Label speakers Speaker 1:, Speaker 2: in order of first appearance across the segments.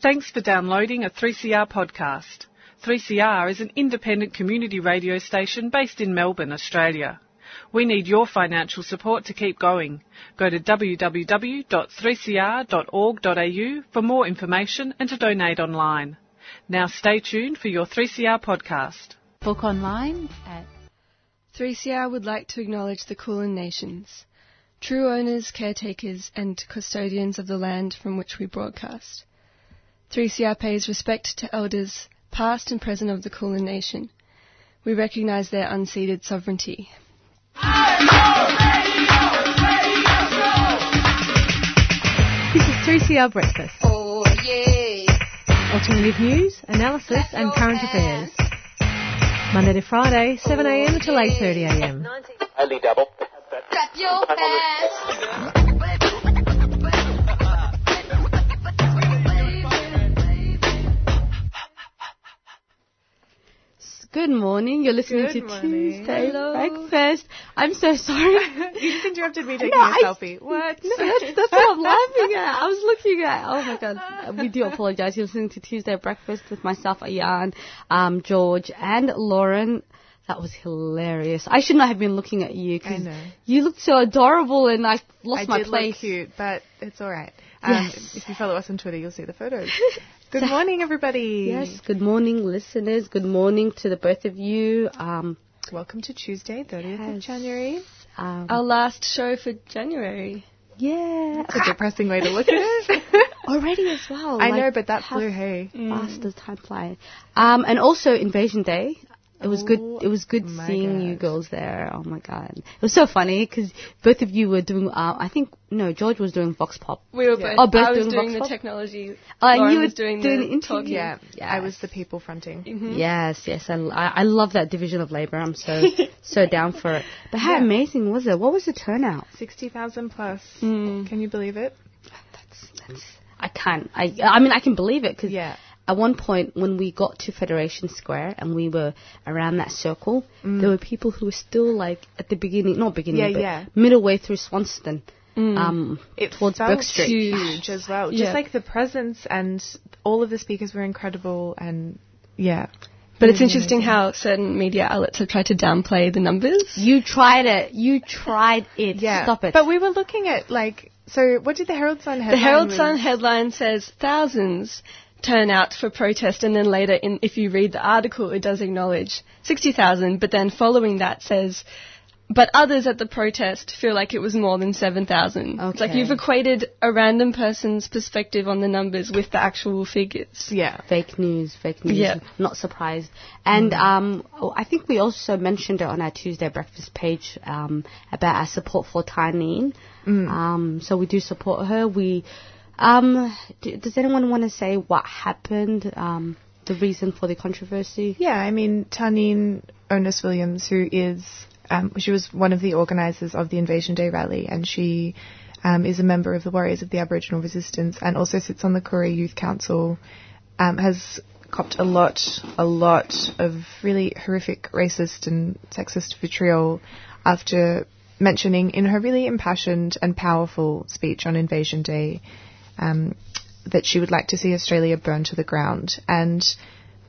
Speaker 1: Thanks for downloading a 3CR podcast. 3CR is an independent community radio station based in Melbourne, Australia. We need your financial support to keep going. Go to www.3cr.org.au for more information and to donate online. Now stay tuned for your 3CR podcast.
Speaker 2: Book online at
Speaker 3: 3CR would like to acknowledge the Kulin Nations, true owners, caretakers, and custodians of the land from which we broadcast. 3CR pays respect to elders, past and present of the Kulin Nation. We recognise their unceded sovereignty.
Speaker 2: This is 3CR Breakfast.
Speaker 4: Oh yeah.
Speaker 2: Alternative news, analysis and current affairs. Monday to Friday, 7am until 8.30am.
Speaker 5: Only double.
Speaker 4: Clap your hands.
Speaker 2: Good morning, you're listening
Speaker 6: Good
Speaker 2: to
Speaker 6: morning.
Speaker 2: Tuesday
Speaker 6: Hello.
Speaker 2: Breakfast. I'm so sorry.
Speaker 6: You just interrupted me taking
Speaker 2: No,
Speaker 6: a
Speaker 2: I-
Speaker 6: selfie. What?
Speaker 2: No, that's, that's what I'm laughing at. I was looking at. Oh my god, we do apologise. You're listening to Tuesday Breakfast with myself, Ayan, um, George, and Lauren. That was hilarious. I should not have been looking at you
Speaker 6: I
Speaker 2: because you looked so adorable, and I lost
Speaker 6: I
Speaker 2: my
Speaker 6: did
Speaker 2: place.
Speaker 6: look cute, but it's all right. Um,
Speaker 2: Yes.
Speaker 6: If you follow us on Twitter, you'll see the photos. Good morning, everybody.
Speaker 2: Yes. Good morning, listeners. Good morning to the both of you. Um,
Speaker 6: Welcome to Tuesday, 30th of January.
Speaker 2: um,
Speaker 3: Our last show for January.
Speaker 2: yeah.
Speaker 6: It's a depressing way to look at it.
Speaker 2: Already as well.
Speaker 6: I
Speaker 2: like,
Speaker 6: know, but that flew, hey.
Speaker 2: Fast does time fly? Um, and also Invasion Day. It was
Speaker 6: Oh
Speaker 2: good. It was good
Speaker 6: my
Speaker 2: seeing you girls there. Oh my god, it was so funny because both of you were doing. Uh, I think no, George was doing Vox Pop.
Speaker 3: We were
Speaker 6: Yeah.
Speaker 3: both.
Speaker 2: Oh, both
Speaker 3: I was
Speaker 2: doing
Speaker 3: doing the
Speaker 2: Pop?
Speaker 3: technology.
Speaker 2: Oh, and
Speaker 3: Lauren
Speaker 2: you were
Speaker 3: doing,
Speaker 2: doing
Speaker 3: the
Speaker 2: the interview.
Speaker 3: talking.
Speaker 6: Yeah,
Speaker 2: Yes.
Speaker 6: I was the people fronting.
Speaker 2: Yes, yes, I, I I love that division of labor. I'm so so down for it. But how
Speaker 6: Yeah.
Speaker 2: amazing was it? What was the turnout?
Speaker 6: 60,000 plus.
Speaker 3: Mm.
Speaker 6: Can you believe it?
Speaker 2: That's that's. I can't. I I mean I can believe it because
Speaker 6: Yeah.
Speaker 2: At one point when we got to Federation Square and we were around that circle, there were people who were still like at the beginning, not beginning,
Speaker 6: Mm. Yeah,
Speaker 2: but
Speaker 6: yeah.
Speaker 2: middle way through Swanston, um,
Speaker 6: It
Speaker 2: towards
Speaker 6: felt
Speaker 2: Bourke Street.
Speaker 6: huge as well. Just
Speaker 3: Yeah.
Speaker 6: like the presence and all of the speakers were incredible and yeah.
Speaker 3: But it's interesting how certain media outlets have tried to downplay the numbers.
Speaker 2: You tried it. You tried it.
Speaker 6: Yeah.
Speaker 2: Stop it.
Speaker 6: But we were looking at like so what did the Herald Sun headline
Speaker 3: The Herald Sun headline says thousands turn out for protest, and then later, in, if you read the article, it does acknowledge 60,000, but then following that says, but others at the protest feel like it was more than 7,000. Okay. It's like you've equated a random person's perspective on the numbers with the actual figures.
Speaker 6: Yeah.
Speaker 2: fake news, fake news.
Speaker 3: Yeah.
Speaker 2: Not surprised. And um, oh, I think we also mentioned it on our Tuesday breakfast page um, about our support for Tarneen. Um, so we do support her. We um, does anyone want to say what happened? Um, the reason for the controversy?
Speaker 6: Yeah, I mean Tarneen Onus Williams, who is um, she was one of the organisers of the Invasion Day rally, and she um, is a member of the Warriors of the Aboriginal Resistance, and also sits on the Koorie Youth Council. Um, has copped a lot, a lot of really horrific racist and sexist vitriol after mentioning in her really impassioned and powerful speech on Invasion Day um, that she would like to see Australia burn to the ground. And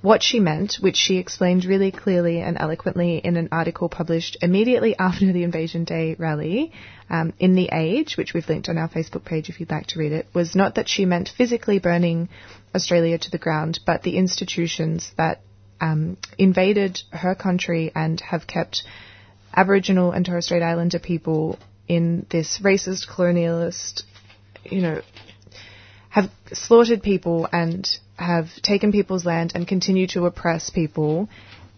Speaker 6: what she meant, which she explained really clearly and eloquently in an article published immediately after the Invasion Day rally um, in The Age, which we've linked on our Facebook page if you'd like to read it, was not that she meant physically burning Australia to the ground, but the institutions that um, invaded her country and have kept Aboriginal and Torres Strait Islander people in this racist, colonialist, you know, have slaughtered people and have taken people's land and continue to oppress people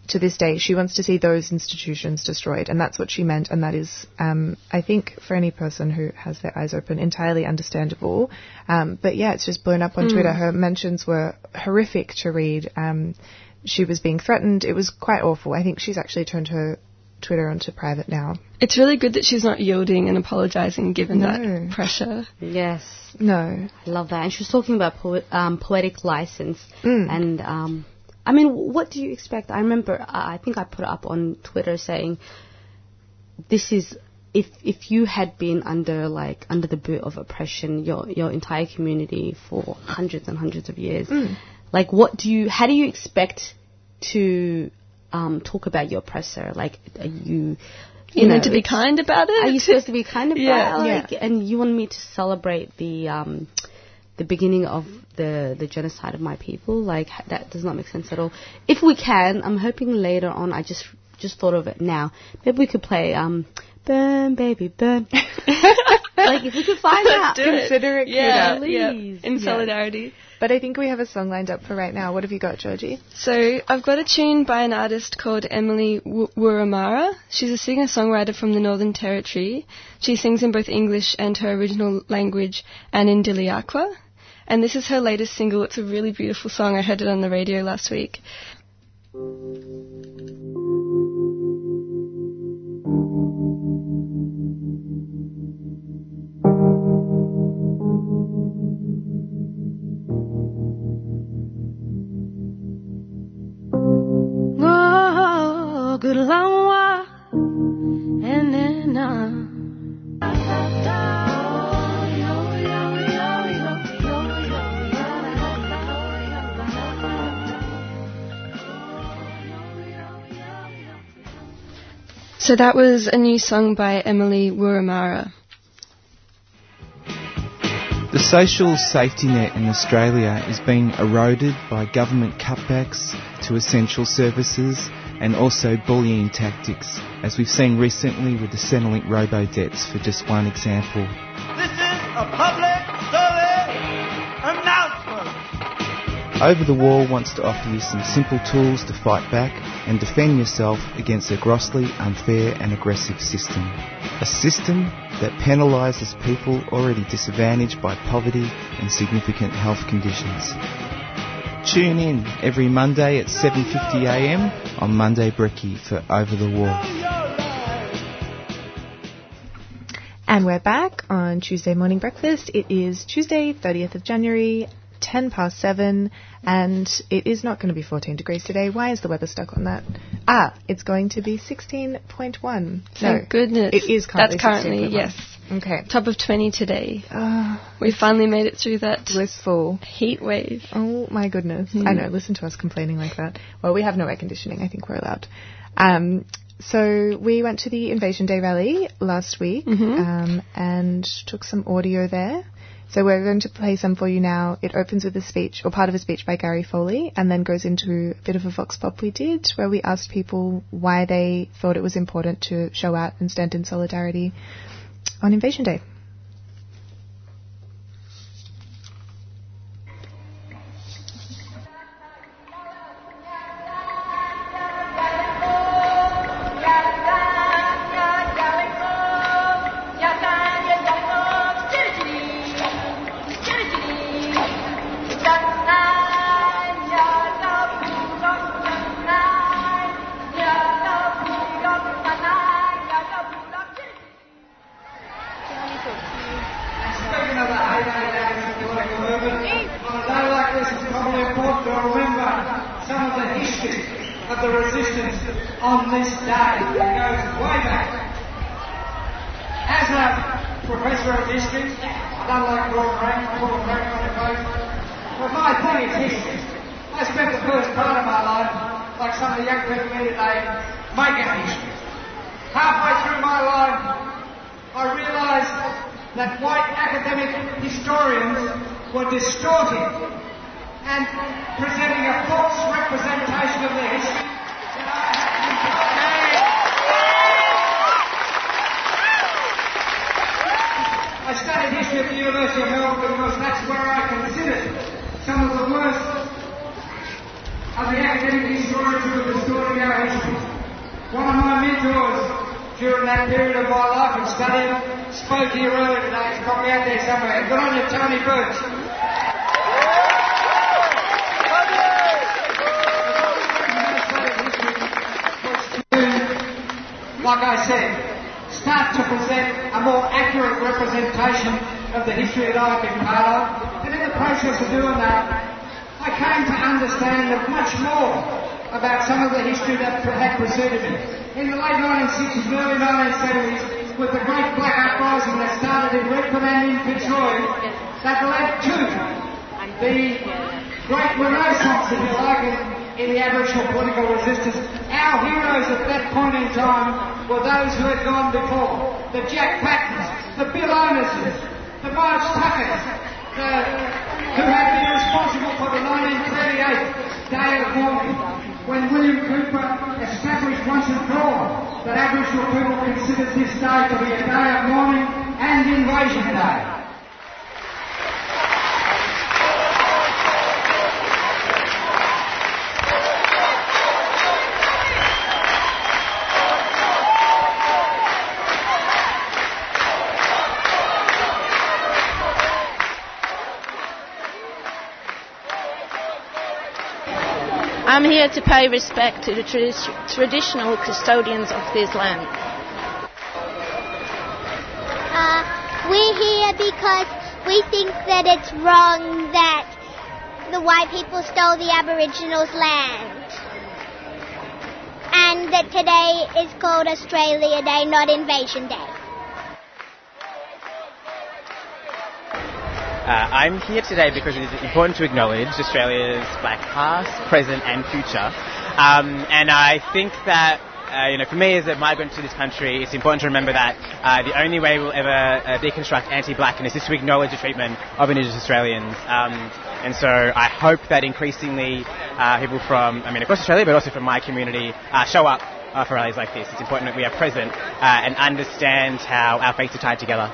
Speaker 6: to this day. She wants to see those institutions destroyed, and that's what she meant. And that is, um, I think, for any person who has their eyes open, entirely understandable. Um, but yeah, it's just blown up on Twitter. Her mentions were horrific to read. Um, she was being threatened. It was quite awful. I think she's actually turned her Twitter onto private now.
Speaker 3: It's really good that she's not yielding and apologising given
Speaker 6: No.
Speaker 3: that pressure.
Speaker 2: Yes.
Speaker 6: No.
Speaker 2: I love that. And she was talking about poet, um, poetic license.
Speaker 6: Mm.
Speaker 2: And, um, I mean, what do you expect? I remember, uh, I think I put it up on Twitter saying, this is if if you had been under like under the boot of oppression your your entire community for hundreds and hundreds of years, like what do you how do you expect to um, talk about your oppressor? Like are you
Speaker 3: You,
Speaker 2: know,
Speaker 3: need to be kind about it.
Speaker 2: are you supposed to be kind of
Speaker 3: Yeah,
Speaker 2: like, and you want me to celebrate the um, the beginning of the the genocide of my people? Like that does not make sense at all. If we can, I'm hoping later on. I just just thought of it now. Maybe we could play um, burn baby burn. like if we could find out.
Speaker 6: Consider it
Speaker 3: yeah,
Speaker 2: Please.
Speaker 3: yeah, in
Speaker 2: Yeah.
Speaker 3: solidarity.
Speaker 6: But I think we have a song lined up for right now. What have you got, Georgie?
Speaker 3: So I've got a tune by an artist called Emily Wurramara. She's a singer-songwriter from the Northern Territory. She sings in both English and her original language Anindilyakwa. And this is her latest single. It's a really beautiful song. I heard it on the radio last week.
Speaker 2: Good long and uh,
Speaker 3: So that was a new song by Emily Wurramara.
Speaker 5: The social safety net in Australia is being eroded by government cutbacks to essential services and also bullying tactics, as we've seen recently with the Centrelink robo-debts for just one example.
Speaker 7: This is a public service announcement.
Speaker 5: Over the Wall wants to offer you some simple tools to fight back and defend yourself against a grossly unfair and aggressive system. A system that penalises people already disadvantaged by poverty and significant health conditions. Tune in every Monday at 7.50am on Monday Brekkie for Over the Wall.
Speaker 6: And we're back on Tuesday morning breakfast. It is Tuesday, 30th of January, 10 past 7, and it is not going to be 14 degrees today. Why is the weather stuck on that? Ah, it's going to be 16.1. No,
Speaker 3: Thank goodness.
Speaker 6: It is currently
Speaker 3: That's currently,
Speaker 6: 16.1.
Speaker 3: yes.
Speaker 6: Okay.
Speaker 3: Top of 20 today.
Speaker 6: Ah,
Speaker 3: We finally made it through that
Speaker 6: blissful.
Speaker 3: heat wave.
Speaker 6: Oh my goodness. I know, listen to us complaining like that. Well, we have no air conditioning. I think we're allowed. Um, so we went to the Invasion Day rally last week um, and took some audio there. So we're going to play some for you now. It opens with a speech, or part of a speech by Gary Foley, and then goes into a bit of a vox pop we did, where we asked people why they thought it was important to show out and stand in solidarity on Invasion Day.
Speaker 7: One of my mentors during that period of my life and studying spoke here earlier today. He's probably out there somewhere. Good on you, Tony Birch. Like I said, start to present a more accurate representation of the history that I've been part of. And in the process of doing that, I came to understand that much more about some of the history that had preceded it. In the late 1960s and early 1970s, with the great black uprising that started in Redfern and in Fitzroy that led to the great renaissance, if you like, in, in the Aboriginal political resistance. Our heroes at that point in time were those who had gone before. The Jack Pattens, the Bill Onuses, the Marge Tuckers, the, who had been responsible for the 1938 Day of Mourning when William Cooper established once and for all that Aboriginal people considered this day to be a day of mourning and invasion day.
Speaker 8: I'm here to pay respect to the tradi- traditional custodians of this land.
Speaker 9: Uh, we're here because we think that it's wrong that the white people stole the Aboriginals' land. And that today is called Australia Day, not Invasion Day.
Speaker 10: Uh, I'm here today because it is important to acknowledge Australia's black past, present, and future. Um, and I think that. Uh, you know, for me as a migrant to this country, it's important to remember that uh, the only way we'll ever uh, deconstruct anti-blackness is to acknowledge the treatment of Indigenous Australians. Um, and so I hope that increasingly uh, people from, I mean, across Australia, but also from my community, uh, show up for rallies like this. It's important that we are present and understand how our fates are tied together.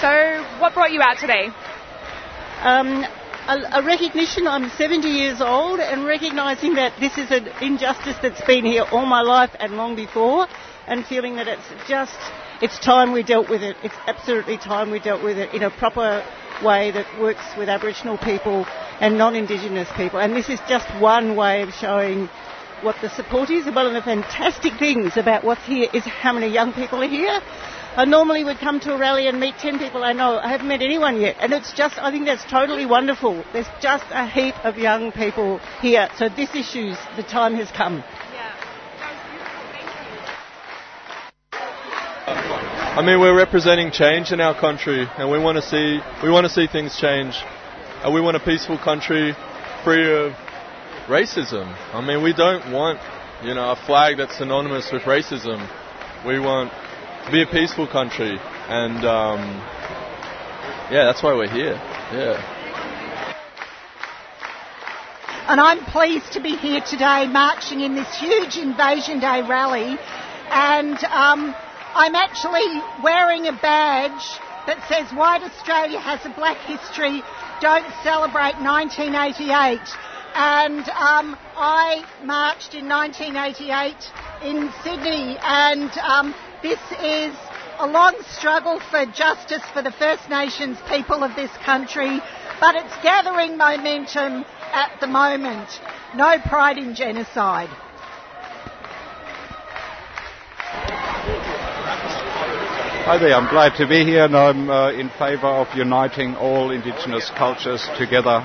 Speaker 11: So, what brought you out today?
Speaker 12: um, a, a recognition I'm 70 years old and recognising that this is an injustice that's been here all my life and long before and feeling that it's just, it's time we dealt with it. It's absolutely time we dealt with it in a proper way that works with Aboriginal people and non-Indigenous people. And this is just one way of showing what the support is. One of the fantastic things about what's here is how many young people are here. I normally would come to a rally and meet 10 people I know. I haven't met anyone yet. And it's just, I think that's totally wonderful. There's just a heap of young people here. So this issue's, the time has come.
Speaker 13: I mean, we're representing change in our country, and we want to see we want to see things change. And we want a peaceful country, free of racism. I mean, we don't want you know a flag that's synonymous with racism. We want be a peaceful country, and um, yeah, that's why we're here. Yeah.
Speaker 14: and I'm pleased to be here today marching in this huge Invasion Day rally. And um, I'm actually wearing a badge that says White Australia has a black history, don't celebrate 1988. And um, I marched in 1988 in Sydney, and um, this is a long struggle for justice for the First Nations people of this country, but it's gathering momentum at the moment. No pride in genocide.
Speaker 15: Hi there, I'm glad to be here and I'm uh, in favour of uniting all Indigenous cultures together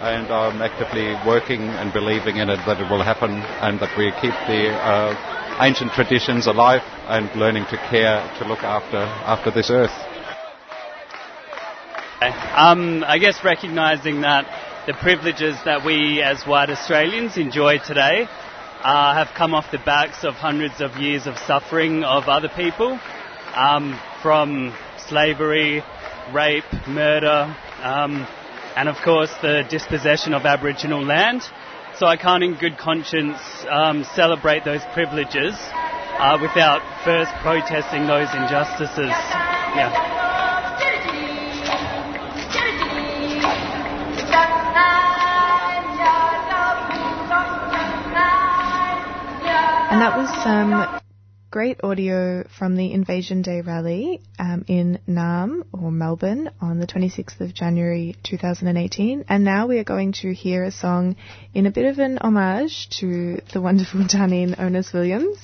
Speaker 15: and I'm actively working and believing in it that it will happen and that we keep the uh, ancient traditions alive and learning to care to look after, after this earth.
Speaker 16: Um, I guess recognising that the privileges that we as white Australians enjoy today uh, have come off the backs of hundreds of years of suffering of other people, um, from slavery, rape, murder, um, and of course the dispossession of Aboriginal land. So I can't in good conscience um, celebrate those privileges uh, without first protesting those injustices. Yeah.
Speaker 6: And that was some great audio from the Invasion Day rally um, in Naarm or Melbourne on the 26th of January 2018. And now we are going to hear a song in a bit of an homage to the wonderful Tarneen Onus Williams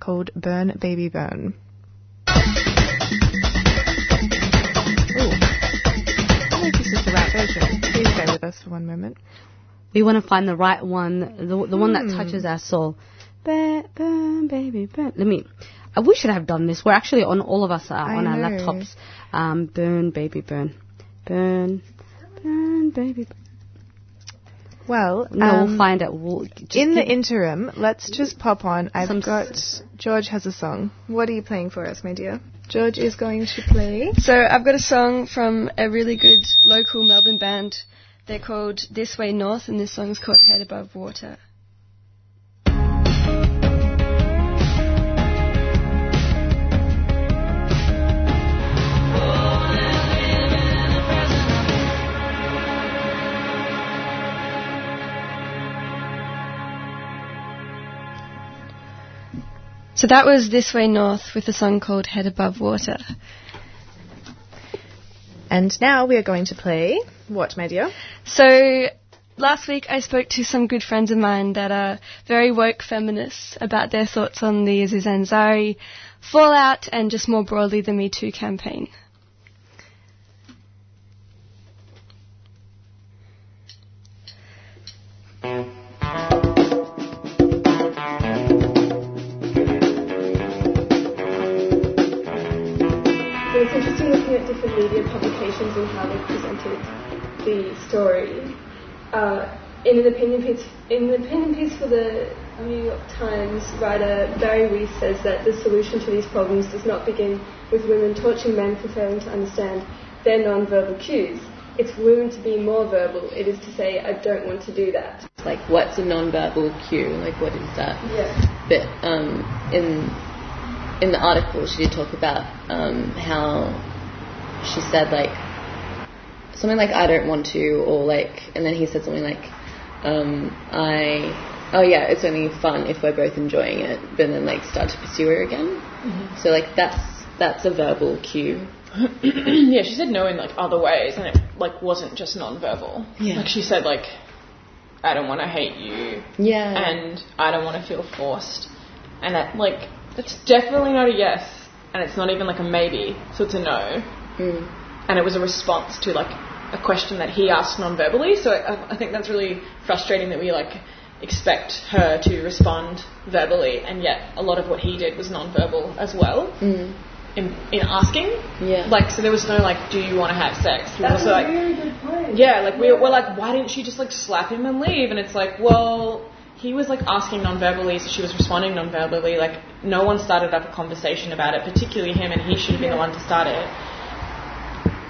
Speaker 6: called Burn Baby Burn. Ooh. I don't know if this is the right version. Please stay with us for one moment.
Speaker 2: We want to find the right one, the, the one that
Speaker 6: Hmm.
Speaker 2: touches our soul. Burn, burn, baby, burn. Let me. Uh, we should have done this. We're actually on all of us are
Speaker 6: I
Speaker 2: on our laptops. Um, burn, baby, burn, burn, burn, baby. Burn.
Speaker 6: Well,
Speaker 2: No,
Speaker 6: um,
Speaker 2: we'll find it. We'll,
Speaker 6: in the interim, let's just pop on. I've
Speaker 2: Some
Speaker 6: got George has a song. What are you playing for us, my dear? George is going to play.
Speaker 3: So I've got a song from a really good local Melbourne band. They're called This Way North, and this song is called Head Above Water. So that was This Way North with a song called Head Above Water.
Speaker 6: And now we are going to play what, my dear?
Speaker 3: So last week I spoke to some good friends of mine that are very woke feminists about their thoughts on the Aziz Ansari fallout and just more broadly the Me Too campaign.
Speaker 17: Interesting looking at different media publications and how they presented the story. Uh, in an opinion piece, in an opinion piece for the New York Times, writer Bari Weiss says that the solution to these problems does not begin with women torturing men for failing to understand their non-verbal cues. It's women to be more verbal. It is to say, I don't want to do that.
Speaker 18: like what's a non-verbal cue like what is that
Speaker 17: Yeah.
Speaker 18: but um, in in the article she did talk about um, how she said like something like I don't want to or like and then he said something like um, I oh yeah it's only fun if we're both enjoying it but then like start to pursue her again so like that's that's a verbal cue
Speaker 19: yeah, she said no in like other ways, and it like wasn't just non-verbal.
Speaker 18: Yeah.
Speaker 19: Like she said like, I don't want to hate you.
Speaker 18: Yeah.
Speaker 19: And I don't want to feel forced, and that like that's definitely not a yes, and it's not even like a maybe, so it's a no.
Speaker 18: Mm.
Speaker 19: And it was a response to like a question that he asked non-verbally. So I, I think that's really frustrating that we like expect her to respond verbally, and yet a lot of what he did was non-verbal as well
Speaker 18: Mm.
Speaker 19: in, in asking.
Speaker 18: Yeah.
Speaker 19: Like, so there was no like, do you want to have sex? He
Speaker 17: That's
Speaker 19: was
Speaker 17: a
Speaker 19: like,
Speaker 17: really good point.
Speaker 19: yeah, like we we're like, why didn't she just like slap him and leave? And it's like, well, he was like asking non-verbally, so she was responding non-verbally. Like, no one started up a conversation about it, particularly him, and he should have been the one to start it.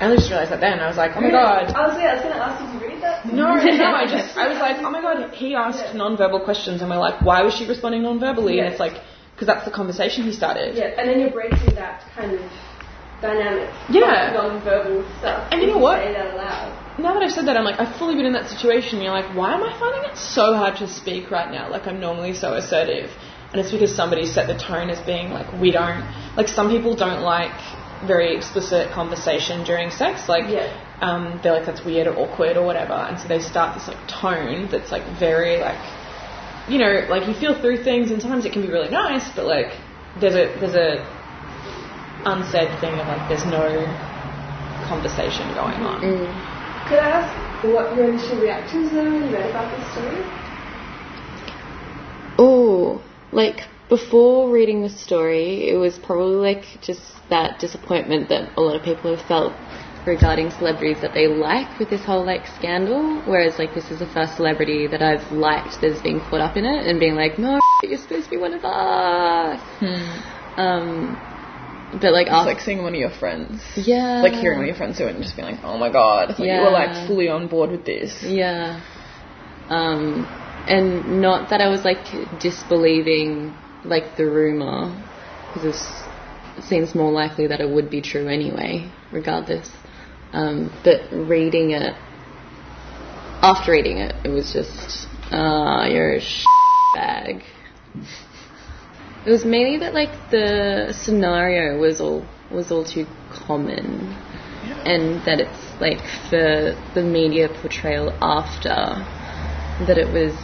Speaker 19: I only just realized that then. I was like, oh my god.
Speaker 17: I was, I was going to ask, did you read that?
Speaker 19: No, no, I just, I was like, oh my god, he asked non-verbal questions, and we're like, why was she responding non-verbally? And it's like, because that's the conversation he started.
Speaker 17: Yeah, and then you're breaking that kind of dynamic.
Speaker 19: Yeah.
Speaker 17: Non-verbal stuff.
Speaker 19: And you know what?
Speaker 17: Say that aloud.
Speaker 19: Now that I've said that, I'm like, I've fully been in that situation. You're like, why am I finding it so hard to speak right now? Like, I'm normally so assertive. And it's because somebody set the tone as being like, we don't, like, some people don't like very explicit conversation during sex. Like, um, they're like, that's weird or awkward or whatever. And so they start this, like, tone that's, like, very, like, you know, like, you feel through things and sometimes it can be really nice, but, like, there's a, there's a unsaid thing of, like, there's no conversation going on.
Speaker 17: Could I ask what your initial reactions were when you read about this story?
Speaker 18: Oh, like before reading the story, it was probably like just that disappointment that a lot of people have felt regarding celebrities that they like with this whole like scandal. Whereas like this is the first celebrity that I've liked that's being caught up in it and being like, no, you're supposed to be one of us. Um, but like
Speaker 19: It's like seeing one of your friends.
Speaker 18: Yeah.
Speaker 19: Like hearing one of your friends do it and just being like, oh my god. Like you were like fully on board with this.
Speaker 18: Yeah. Um, and not that I was like disbelieving like the rumor, because it seems more likely that it would be true anyway, regardless. Um, but reading it, after reading it, it was just, ah, you're a sh- bag. It was mainly that like the scenario was all was all too common, and that it's like for the media portrayal after that it was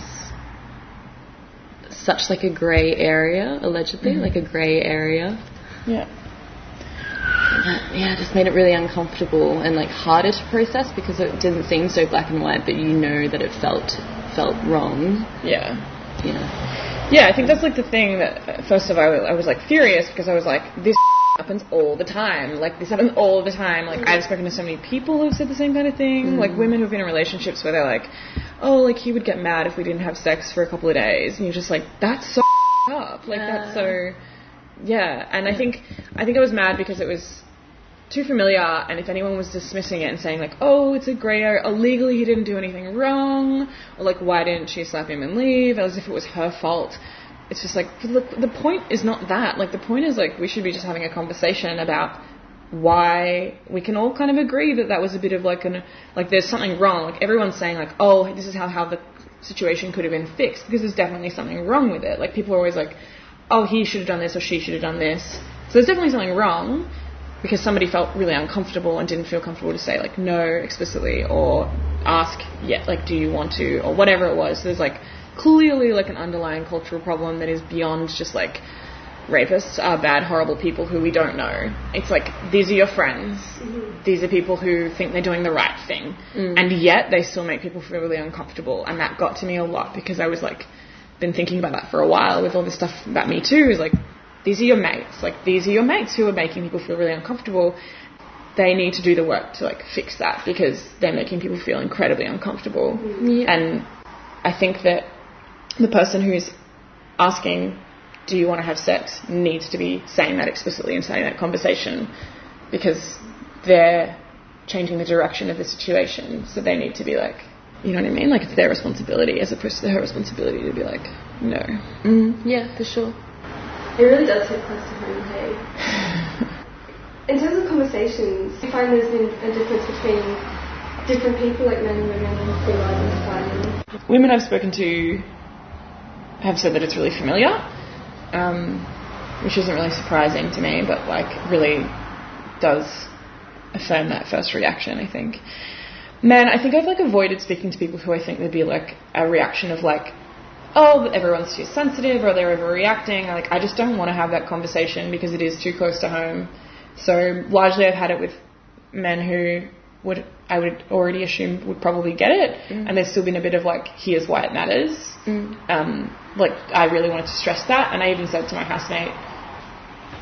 Speaker 18: such like a grey area allegedly,
Speaker 19: Mhm.
Speaker 18: like a grey area.
Speaker 19: Yeah.
Speaker 18: That, yeah, it just made it really uncomfortable and like harder to process because it didn't seem so black and white, but you know that it felt felt wrong.
Speaker 19: Yeah.
Speaker 18: Yeah.
Speaker 19: Yeah, I think that's like the thing that uh, first of all I was, I was like furious because I was like this happens all the time. Like this happens all the time. Like I've spoken to so many people who've said the same kind of thing.
Speaker 18: Mm.
Speaker 19: Like women who've been in relationships where they're like, oh, like he would get mad if we didn't have sex for a couple of days, and you're just like, that's so up. Like that's so. Yeah, and I think I think I was mad because it was too familiar, and if anyone was dismissing it and saying like, oh, it's a grey area, oh, legally he didn't do anything wrong, or like, why didn't she slap him and leave, as if it was her fault. It's just like, look, the point is not that. Like, the point is like, we should be just having a conversation about why we can all kind of agree that that was a bit of like an, like there's something wrong. Like everyone's saying like, oh, this is how, how the situation could have been fixed, because there's definitely something wrong with it. Like people are always like, oh, he should have done this or she should have done this. So there's definitely something wrong because somebody felt really uncomfortable and didn't feel comfortable to say like no explicitly or ask yeah like do you want to or whatever it was. There's like clearly like an underlying cultural problem that is beyond just like rapists are bad, horrible people who we don't know. It's like these are your friends. Mm-hmm. These are people who think they're doing the right thing, mm. and yet they still make people feel really uncomfortable. And that got to me a lot because I was like, been thinking about that for a while with all this stuff about me too. Is like, these are your mates. Like these are your mates who are making people feel really uncomfortable. They need to do the work to like fix that because they're making people feel incredibly uncomfortable. And I think that the person who's asking, do you want to have sex, needs to be saying that explicitly and saying that conversation because they're changing the direction of the situation. So they need to be like, you know what I mean? Like it's their responsibility as opposed to her responsibility to be like, no.
Speaker 18: Mm, yeah, for sure.
Speaker 17: It really does hit close to home, hey? In terms of conversations, you find there's been a difference between different people, like men and women, who
Speaker 19: Women I've spoken to have said that it's really familiar, um, which isn't really surprising to me, but like really does affirm that first reaction, I think. Man, I think I've like avoided speaking to people who I think there'd be like a reaction of like, oh, everyone's too sensitive or they're overreacting. Like, I just don't want to have that conversation because it is too close to home. So largely I've had it with men who would, I would already assume would probably get it.
Speaker 18: Mm.
Speaker 19: And there's still been a bit of like, here's why it matters. Um, like, I really wanted to stress that. And I even said to my housemate,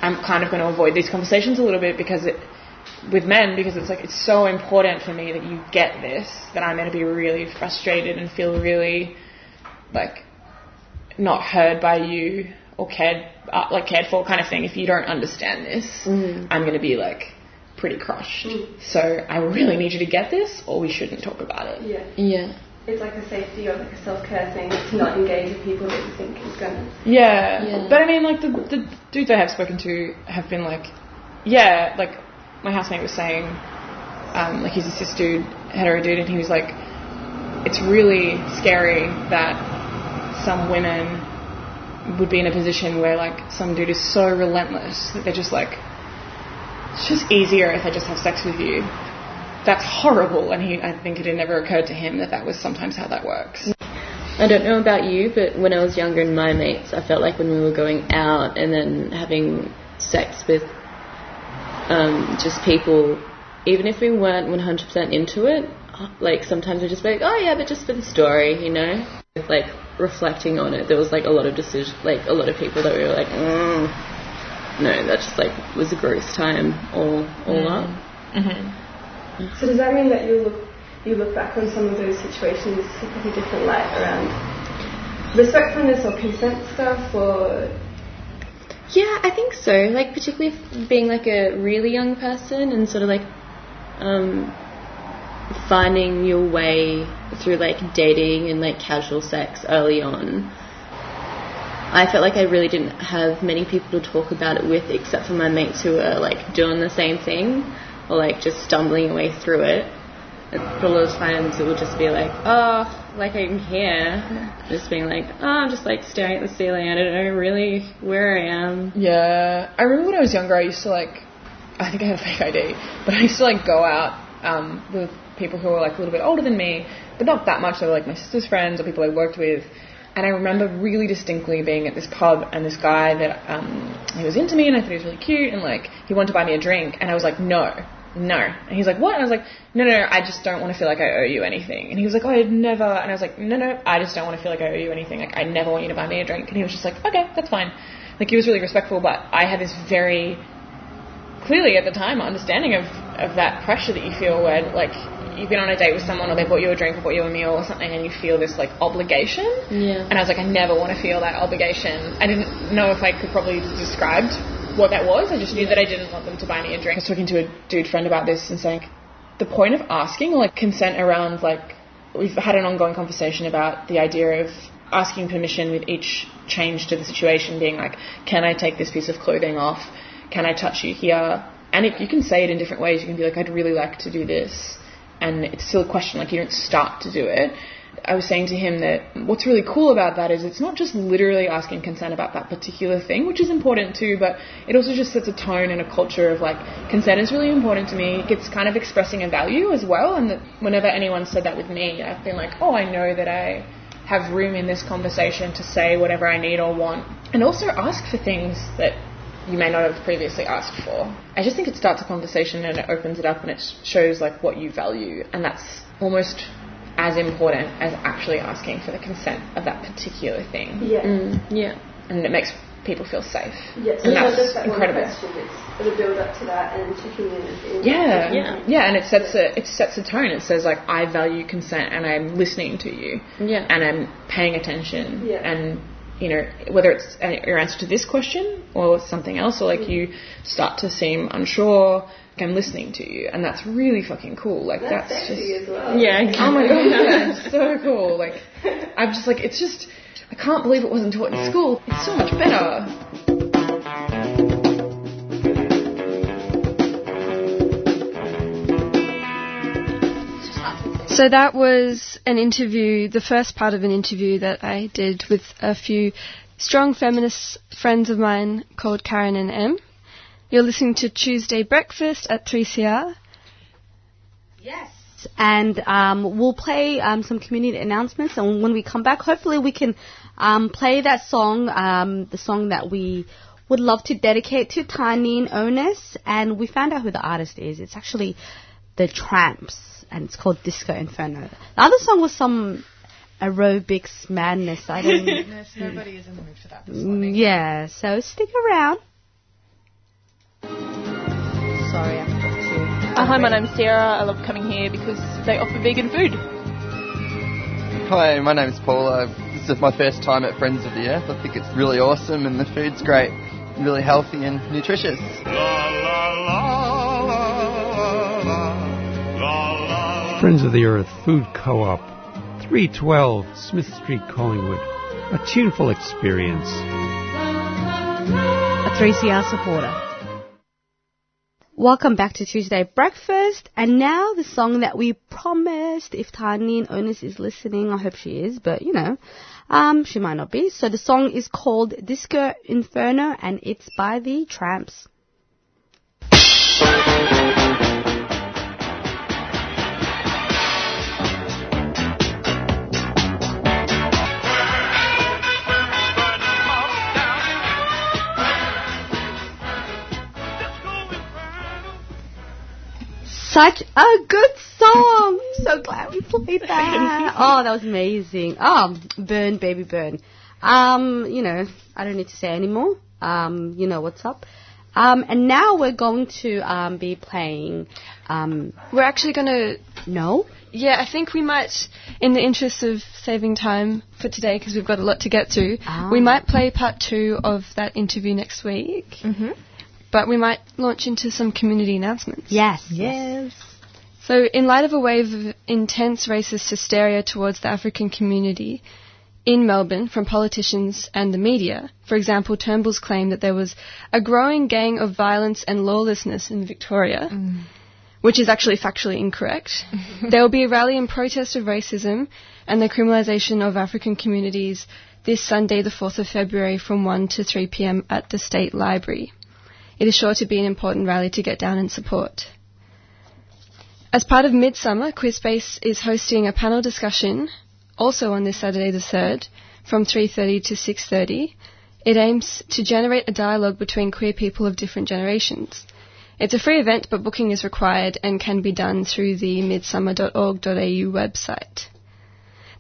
Speaker 19: I'm kind of going to avoid these conversations a little bit because it, with men, because it's like, it's so important for me that you get this, that I'm going to be really frustrated and feel really, like, not heard by you or cared, uh, like cared for kind of thing. If you don't understand this, I'm going to be like pretty crushed. So I really need you to get this, or we shouldn't talk about it.
Speaker 17: Yeah.
Speaker 18: Yeah.
Speaker 17: It's like a safety or like a self-care thing to not engage with people that you think is going to...
Speaker 19: Yeah.
Speaker 17: Yeah.
Speaker 19: But I mean, like the the dudes I have spoken to have been like, yeah, like my housemate was saying, um, like he's a cis dude, hetero dude, and he was like, it's really scary that some women would be in a position where like some dude is so relentless that they're just like, it's just easier if I just have sex with you. That's horrible, and he, I think it had never occurred to him that that was sometimes how that works.
Speaker 18: I don't know about you, but when I was younger and my mates, I felt like when we were going out and then having sex with um, just people, even if we weren't 100% into it, like sometimes we'd just be like, oh yeah, but just for the story, you know? Like reflecting on it, there was like a lot of decision, like a lot of people that we were like, mm, no, that just like was a gross time all all
Speaker 17: Mm.
Speaker 18: up.
Speaker 19: Mm-hmm.
Speaker 17: So does that mean that you look you look back on some of those situations with a different light around respectfulness or consent stuff or
Speaker 18: Yeah, I think so. Like particularly being like a really young person and sort of like um, finding your way through like dating and like casual sex early on. I felt like I really didn't have many people to talk about it with except for my mates who were like doing the same thing or like just stumbling away through it. And a lot of times it would just be like, oh, like I'm here. Just being like, oh, I'm just like staring at the ceiling. I don't know really where I am.
Speaker 19: Yeah, I remember when I was younger, I used to like, I think I had a fake ID, but I used to like go out um, with people who were like a little bit older than me, but not that much. They were like my sister's friends or people I worked with. And I remember really distinctly being at this pub and this guy that um, he was into me and I thought he was really cute and like he wanted to buy me a drink and I was like no no. And he's like, what? And I was like, no, no, no, I just don't want to feel like I owe you anything. And he was like, oh, I'd never. And I was like, no, no, I just don't want to feel like I owe you anything. Like, I never want you to buy me a drink. And he was just like, okay, that's fine. Like, he was really respectful, but I had this very clearly at the time understanding of, of that pressure that you feel where, like, you've been on a date with someone or they bought you a drink or bought you a meal or something and you feel this, like, obligation.
Speaker 18: Yeah.
Speaker 19: And I was like, I never want to feel that obligation. I didn't know if I could probably describe what that was. I just knew that I didn't want them to buy me a drink. I was talking to a dude friend about this and saying the point of asking or like consent around like we've had an ongoing conversation about the idea of asking permission with each change to the situation being like, can I take this piece of clothing off? Can I touch you here? And if you can say it in different ways, you can be like, I'd really like to do this. And it's still a question, like you don't start to do it. I was saying to him that what's really cool about that is it's not just literally asking consent about that particular thing, which is important too, but it also just sets a tone and a culture of like consent is really important to me. It's kind of expressing a value as well, and that whenever anyone said that with me, I've been like, oh, I know that I have room in this conversation to say whatever I need or want, and also ask for things that you may not have previously asked for. I just think it starts a conversation and it opens it up and it shows like what you value, and that's almost as important as actually asking for the consent of that particular thing.
Speaker 17: Yeah.
Speaker 18: Mm, yeah.
Speaker 19: And it makes people feel safe.
Speaker 17: Yeah, so
Speaker 19: and
Speaker 17: it's not
Speaker 19: that's
Speaker 17: just that
Speaker 19: incredible.
Speaker 17: one question, it's the build up to that and checking in and being
Speaker 19: Yeah,
Speaker 18: Yeah.
Speaker 19: yeah, and it sets a it sets a tone. It says like I value consent and I'm listening to you
Speaker 18: Yeah.
Speaker 19: and I'm paying attention
Speaker 17: Yeah.
Speaker 19: and you know whether it's uh, your answer to this question or something else or like you start to seem unsure. like, I'm listening to you, and that's really fucking cool. Like
Speaker 17: That's
Speaker 19: that's, just
Speaker 17: as well.
Speaker 18: Yeah.
Speaker 19: oh my god, that's so cool. Like I'm just like it's just I can't believe it wasn't taught in school. It's so much better.
Speaker 3: So that was an interview, the first part of an interview that I did with a few strong feminist friends of mine called Karen and Em. You're listening to Tuesday Breakfast at 3CR. Yes.
Speaker 2: And um, we'll play um, some community announcements. And when we come back, hopefully we can um, play that song, um, the song that we would love to dedicate to Tarneen Onus. And we found out who the artist is. It's actually the Trammps, and it's called Disco Inferno. The other song was some aerobics madness. I don't.
Speaker 6: No, nobody is in the mood for that.
Speaker 2: Mm, yeah, so stick around. Sorry, I forgot to.
Speaker 11: Uh, hi, my name's Sarah. I love coming here because they offer vegan food.
Speaker 20: Hi, my name's Paula. This is my first time at Friends of the Earth. I think it's really awesome and the food's great, really healthy and nutritious.
Speaker 21: Friends of the Earth Food Co-op, 312 Smith Street, Collingwood. A tuneful experience.
Speaker 2: a 3CR supporter. Welcome back to Tuesday Breakfast, and now the song that we promised. If Tarneen Onus is listening, I hope she is, but you know, um, she might not be. So the song is called Disco Inferno, and it's by the Trammps. Such a good song. So glad we played that. Oh, that was amazing. Oh, burn, baby, burn. Um, you know, I don't need to say anymore. Um, you know what's up. Um, and now we're going to um, be playing. Um,
Speaker 3: We're actually going to.
Speaker 2: No?
Speaker 3: Yeah, I think we might, in the interest of saving time for today, because we've got a lot to get to,
Speaker 2: Ah.
Speaker 3: we might play part two of that interview next week.
Speaker 6: Mm-hmm.
Speaker 3: But we might launch into some community announcements.
Speaker 2: Yes.
Speaker 6: Yes.
Speaker 3: So, in light of a wave of intense racist hysteria towards the African community in Melbourne from politicians and the media, for example, Turnbull's claim that there was a growing gang of violence and lawlessness in Victoria, mm. which is actually factually incorrect, there will be a rally in protest of racism and the criminalisation of African communities this Sunday, the 4th of February, from 1 to 3 pm at the State Library. It is sure to be an important rally to get down and support. As part of Midsummer, Queerspace is hosting a panel discussion, also on this Saturday the 3rd, from 3.30 to 6.30. It aims to generate a dialogue between queer people of different generations. It's a free event, but booking is required and can be done through the midsummer.org.au website.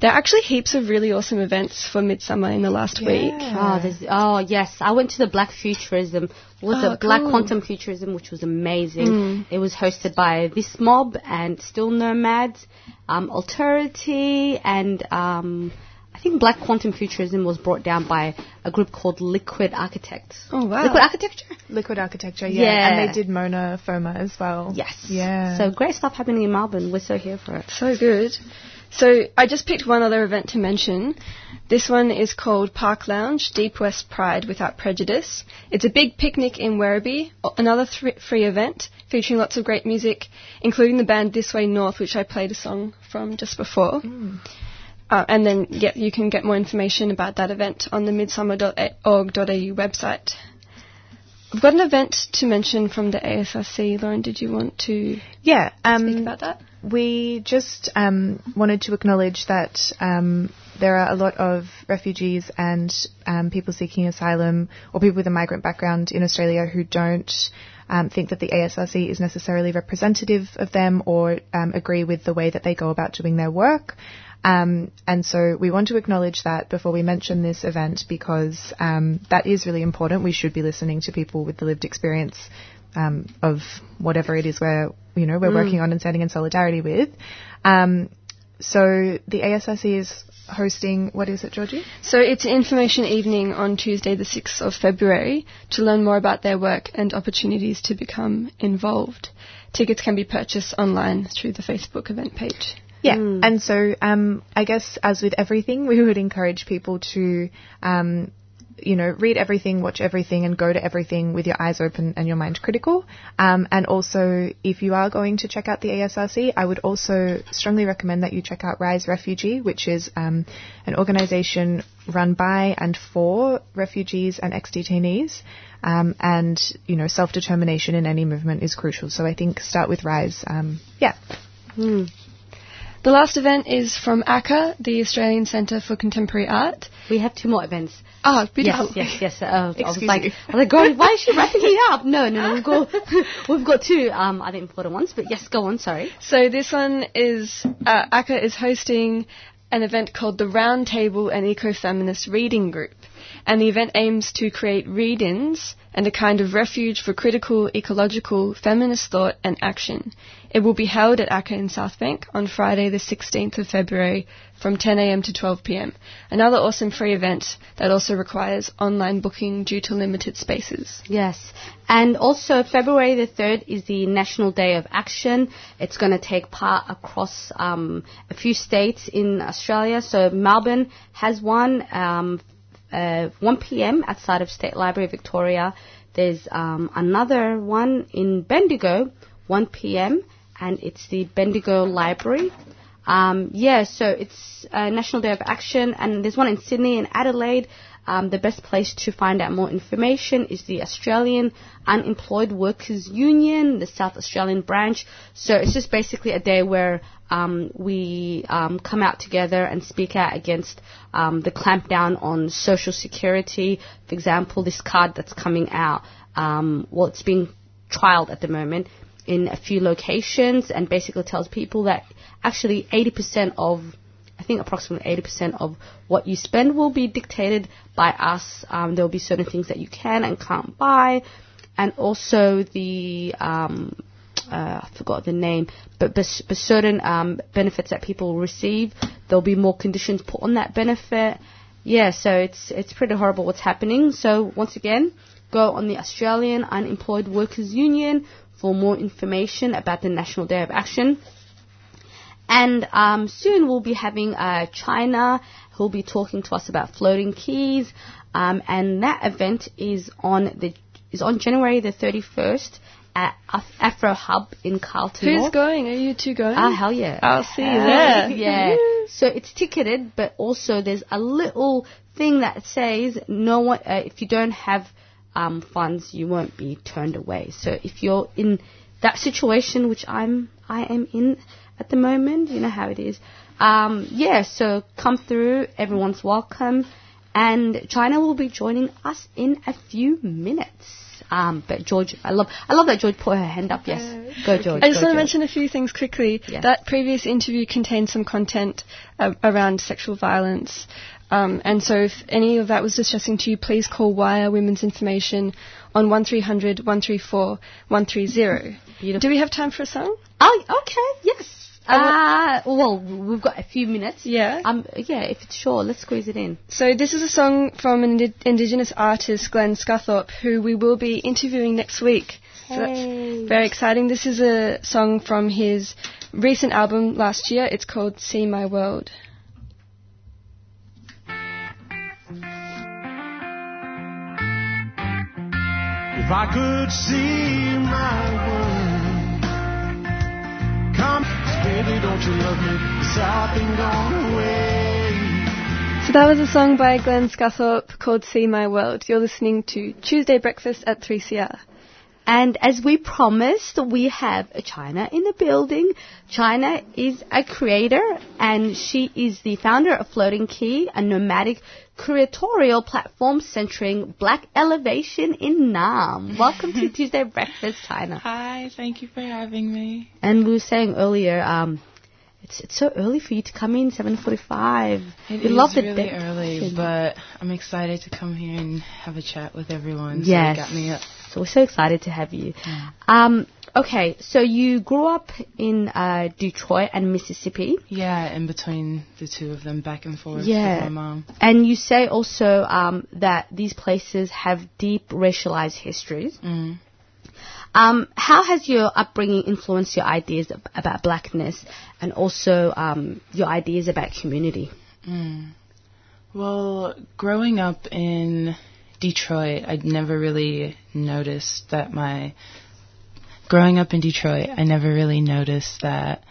Speaker 3: There are actually heaps of really awesome events for Midsummer in the last week.
Speaker 2: Oh, there's, oh yes, I went to the Black Futurism. Was
Speaker 3: Oh,
Speaker 2: it Black
Speaker 3: cool.
Speaker 2: Quantum Futurism, which was amazing.
Speaker 3: Mm.
Speaker 2: It was hosted by this mob and Still Nomads, um, Alterity, and um, I think Black Quantum Futurism was brought down by a group called Liquid Architects.
Speaker 3: Oh wow!
Speaker 2: Liquid Architecture.
Speaker 6: Liquid Architecture, yeah.
Speaker 2: Yeah.
Speaker 6: And they did Mona Foma as well.
Speaker 2: Yes.
Speaker 6: Yeah.
Speaker 2: So great stuff happening in Melbourne. We're so here for it.
Speaker 3: So good. So I just picked one other event to mention. This one is called Park Lounge Deep West Pride Without Prejudice. It's a big picnic in Werribee, another th- free event featuring lots of great music, including the band This Way North, which I played a song from just before. Uh, and then yeah, you can get more information about that event on the midsumma.org.au website. I've got an event to mention from the ASRC. Lauren, did you want to
Speaker 6: Yeah. Um,
Speaker 3: speak about that?
Speaker 6: We just um, wanted to acknowledge that um, there are a lot of refugees and um, people seeking asylum or people with a migrant background in Australia who don't um, think that the ASRC is necessarily representative of them or um, agree with the way that they go about doing their work. Um, and so we want to acknowledge that before we mention this event because um, that is really important. We should be listening to people with the lived experience um, of whatever it is we're you know we're
Speaker 3: Mm.
Speaker 6: working on and standing in solidarity with. Um, so the ASRC is hosting what is it, Georgie?
Speaker 3: So it's an information evening on Tuesday, the 6th of February, to learn more about their work and opportunities to become involved. Tickets can be purchased online through the Facebook event page.
Speaker 6: Yeah, and so um, I guess as with everything, we would encourage people to, um, you know, read everything, watch everything, and go to everything with your eyes open and your mind critical. Um, and also, if you are going to check out the ASRC, I would also strongly recommend that you check out Rise Refugee, which is um, an organisation run by and for refugees and ex-detainees. Um, and you know, self-determination in any movement is crucial. So I think start with Rise. Um, yeah.
Speaker 3: The last event is from ACCA, the Australian Centre for Contemporary Art.
Speaker 2: We have two more events.
Speaker 3: Oh, beautiful.
Speaker 2: Yes, yes, yes. Uh, I was like. I was like, girl, why is she wrapping it up? No, no, no. We've got, we've got two um, other important ones. But yes, go on. Sorry.
Speaker 3: So this one is uh, ACCA is hosting an event called the Roundtable and Ecofeminist Reading Group, and the event aims to create read-ins and a kind of refuge for critical, ecological, feminist thought and action. It will be held at ACCA in Southbank on Friday, the 16th of February, from 10 a.m. to 12 p.m. Another awesome free event that also requires online booking due to limited spaces.
Speaker 2: Yes. And also, February the 3rd is the National Day of Action. It's going to take part across um, a few states in Australia. So, Melbourne has one, um, uh, 1 p.m. outside of State Library, Victoria. There's um, another one in Bendigo, 1 p.m., and it's the Bendigo Library. Um, yeah, so it's uh, National Day of Action, and there's one in Sydney and Adelaide. Um, the best place to find out more information is the Australian Unemployed Workers Union, the South Australian branch. So it's just basically a day where um, we um, come out together and speak out against um, the clampdown on social security. For example, this card that's coming out, um, well, it's being trialed at the moment in a few locations and basically tells people that actually 80% of I think approximately 80% of what you spend will be dictated by us. Um, there will be certain things that you can and can't buy, and also the um, uh, I forgot the name, but certain um, benefits that people receive, there'll be more conditions put on that benefit. Yeah, so it's it's pretty horrible what's happening. So once again, go on the Australian Unemployed Workers Union for more information about the National Day of Action. And um, soon we'll be having uh, China who'll be talking to us about floating keys, um, and that event is on the is on January the 31st at Afro Hub in Carlton.
Speaker 3: Who's going? Are you two going?
Speaker 2: Ah, hell yeah.
Speaker 3: I'll see you there.
Speaker 2: Yeah. so it's ticketed, but also there's a little thing that says no one, uh, if you don't have um, funds, you won't be turned away. So if you're in that situation, which I'm, I am in at the moment, you know how it is. Um, yeah, so come through. Everyone's welcome. And China will be joining us in a few minutes. Um, but George, I love, I love that George put her hand up. Yes, go George.
Speaker 3: I just want to mention a few things quickly. That previous interview contained some content uh, around sexual violence. Um, and so if any of that was distressing to you, please call Wire Women's Information on 1300 134 130. Do we have time for a song?
Speaker 2: Oh, okay, yes. Uh, well, we've got a few minutes.
Speaker 3: Yeah.
Speaker 2: Um, yeah, if it's sure, let's squeeze it in.
Speaker 3: So this is a song from an indi- Indigenous artist, Glenn Skuthorpe, who we will be interviewing next week. So
Speaker 2: Hey.
Speaker 3: that's very exciting. This is a song from his recent album last year. It's called See My World.
Speaker 22: If I could see my world, come, baby, don't you love me? The South ain't gone away.
Speaker 3: So that was a song by Glenn Skuthorpe called See My World. You're listening to Tuesday Breakfast at 3CR.
Speaker 2: And as we promised, we have China in the building. China is a creator and she is the founder of Floating Key, a nomadic curatorial platform centering black elevation in Naarm. Welcome to Tuesday Breakfast, China.
Speaker 23: Hi, thank you for having me.
Speaker 2: And we were saying earlier, um, it's it's so early for you to come in, 7:45.
Speaker 23: It
Speaker 2: we love the
Speaker 23: really
Speaker 2: dedication.
Speaker 23: early, but I'm excited to come here and have a chat with everyone.
Speaker 2: Yes.
Speaker 23: So got me up.
Speaker 2: So we're so excited to have you. Um, okay, so you grew up in uh, Detroit and Mississippi.
Speaker 23: Yeah, in between the two of them, back and forth
Speaker 2: Yeah.
Speaker 23: with my mom.
Speaker 2: And you say also um, that these places have deep racialized histories.
Speaker 23: Mm.
Speaker 2: Um, how has your upbringing influenced your ideas ab- about blackness and also um, your ideas about community?
Speaker 23: Mm. Well, growing up in Detroit, I'd never really noticed that my. Growing up in Detroit, I never really noticed that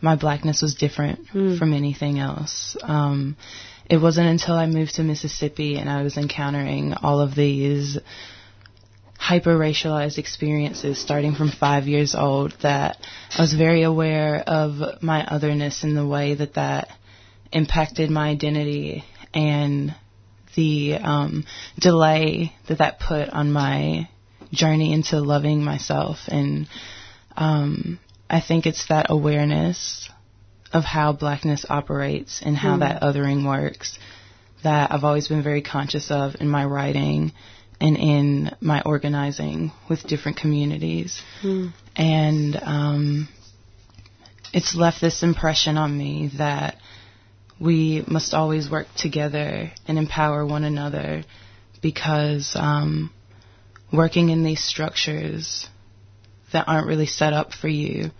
Speaker 23: my blackness was different from anything else. Um, it wasn't until I moved to Mississippi and I was encountering all of these hyper racialized experiences starting from five years old that I was very aware of my otherness in the way that that impacted my identity and the um, delay that that put on my journey into loving myself. And um, I think it's that awareness of how blackness operates and how
Speaker 2: Mm.
Speaker 23: that othering works that I've always been very conscious of in my writing and in my organizing with different communities.
Speaker 2: Mm.
Speaker 23: And um, it's left this impression on me that we must always work together and empower one another because um, working in these structures that aren't really set up for you,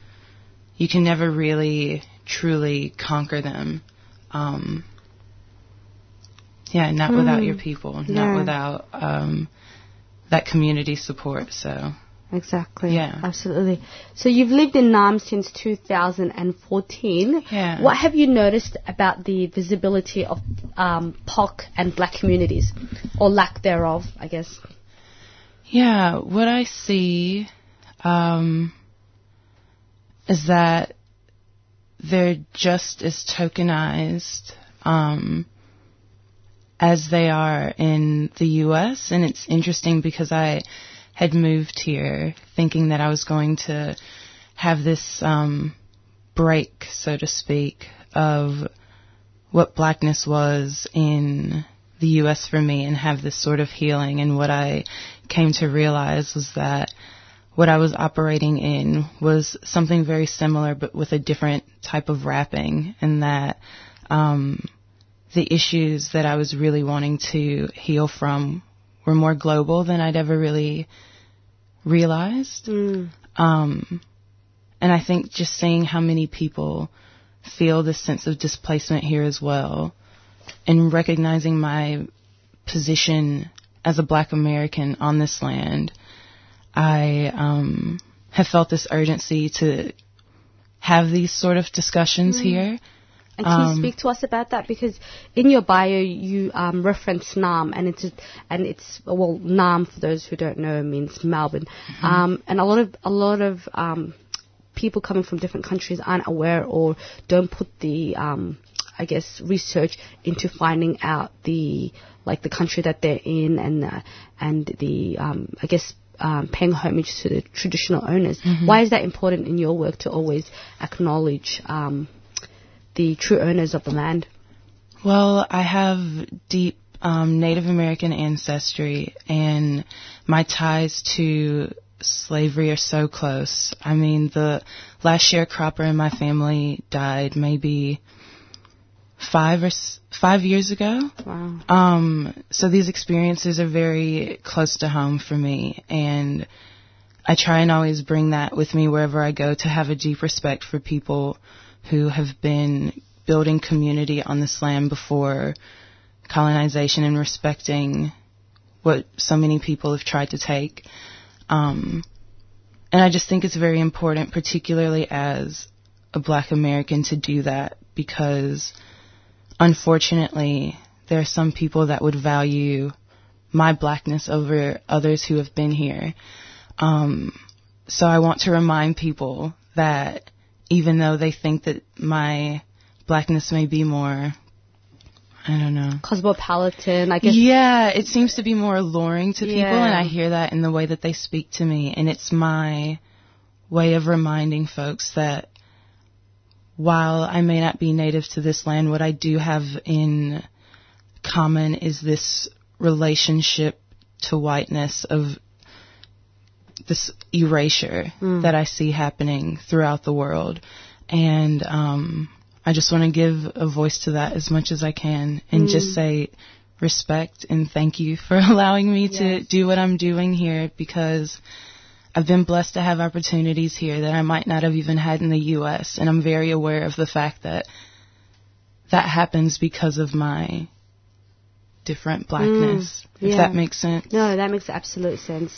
Speaker 23: you can never really truly conquer them. Um, yeah, not without
Speaker 2: Mm.
Speaker 23: your people,
Speaker 2: Yeah.
Speaker 23: not without um, that community support. So
Speaker 2: Exactly.
Speaker 23: Yeah.
Speaker 2: Absolutely. So you've lived in Naarm since 2014.
Speaker 23: Yeah.
Speaker 2: What have you noticed about the visibility of um, POC and black communities, or lack thereof, I guess?
Speaker 23: Yeah, what I see um, is that they're just as tokenized um, as they are in the U.S. And it's interesting because I had moved here thinking that I was going to have this um, break, so to speak, of what blackness was in the US for me and have this sort of healing. And what I came to realize was that what I was operating in was something very similar, but with a different type of wrapping, and that um, the issues that I was really wanting to heal from were more global than I'd ever really realized. Um, and I think just seeing how many people feel this sense of displacement here as well, and recognizing my position as a black American on this land, I um, have felt this urgency to have these sort of discussions
Speaker 2: Mm.
Speaker 23: here.
Speaker 2: And can
Speaker 23: Um,
Speaker 2: you speak to us about that? Because in your bio you um, reference Naarm, and it's and it's well Naarm for those who don't know means Melbourne,
Speaker 23: Mm-hmm.
Speaker 2: um, and a lot of a lot of um, people coming from different countries aren't aware or don't put the um, I guess research into finding out the like the country that they're in and uh, and the um, I guess um, paying homage to the traditional owners.
Speaker 23: Mhm.
Speaker 2: Why is that important in your work to always acknowledge um, the true owners of the land?
Speaker 23: Well, I have deep um, Native American ancestry, and my ties to slavery are so close. I mean, the last sharecropper in my family died maybe five or s- five years ago.
Speaker 2: Wow.
Speaker 23: Um, so these experiences are very close to home for me, and I try and always bring that with me wherever I go to have a deep respect for people who have been building community on this land before colonization and respecting what so many people have tried to take. Um, and I just think it's very important, particularly as a black American, to do that because unfortunately, there are some people that would value my blackness over others who have been here. Um, so I want to remind people that even though they think that my blackness may be more, I don't know.
Speaker 2: Cosmopolitan, I guess.
Speaker 23: Yeah, it seems to be more alluring to people,
Speaker 2: Yeah.
Speaker 23: and I hear that in the way that they speak to me. And it's my way of reminding folks that while I may not be native to this land, what I do have in common is this relationship to whiteness of this erasure
Speaker 2: Mm.
Speaker 23: that I see happening throughout the world. And um, I just want to give a voice to that as much as I can and
Speaker 2: Mm.
Speaker 23: just say respect and thank you for allowing me to do what I'm doing here because I've been blessed to have opportunities here that I might not have even had in the U.S. And I'm very aware of the fact that that happens because of my different blackness,
Speaker 2: Mm,
Speaker 23: if
Speaker 2: yeah.
Speaker 23: that makes sense.
Speaker 2: No, that makes absolute sense.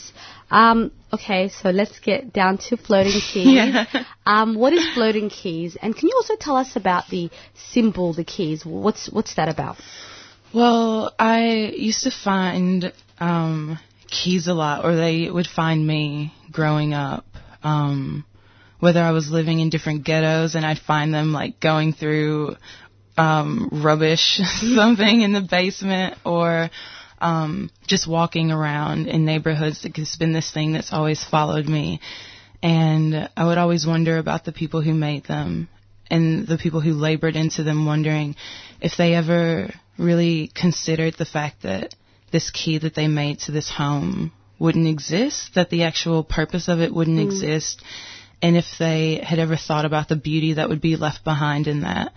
Speaker 2: Um, okay, so let's get down to floating keys.
Speaker 23: Yeah.
Speaker 2: Um, what is floating keys? And can you also tell us about the symbol, the keys? What's what's that about?
Speaker 23: Well, I used to find um, keys a lot, or they would find me growing up. Um, whether I was living in different ghettos and I'd find them like going through um, rubbish, something in the basement, or um, just walking around in neighborhoods. It's been this thing that's always followed me. And I would always wonder about the people who made them and the people who labored into them, wondering if they ever really considered the fact that this key that they made to this home wouldn't exist, that the actual purpose of it wouldn't
Speaker 2: Mm.
Speaker 23: exist, and if they had ever thought about the beauty that would be left behind in that.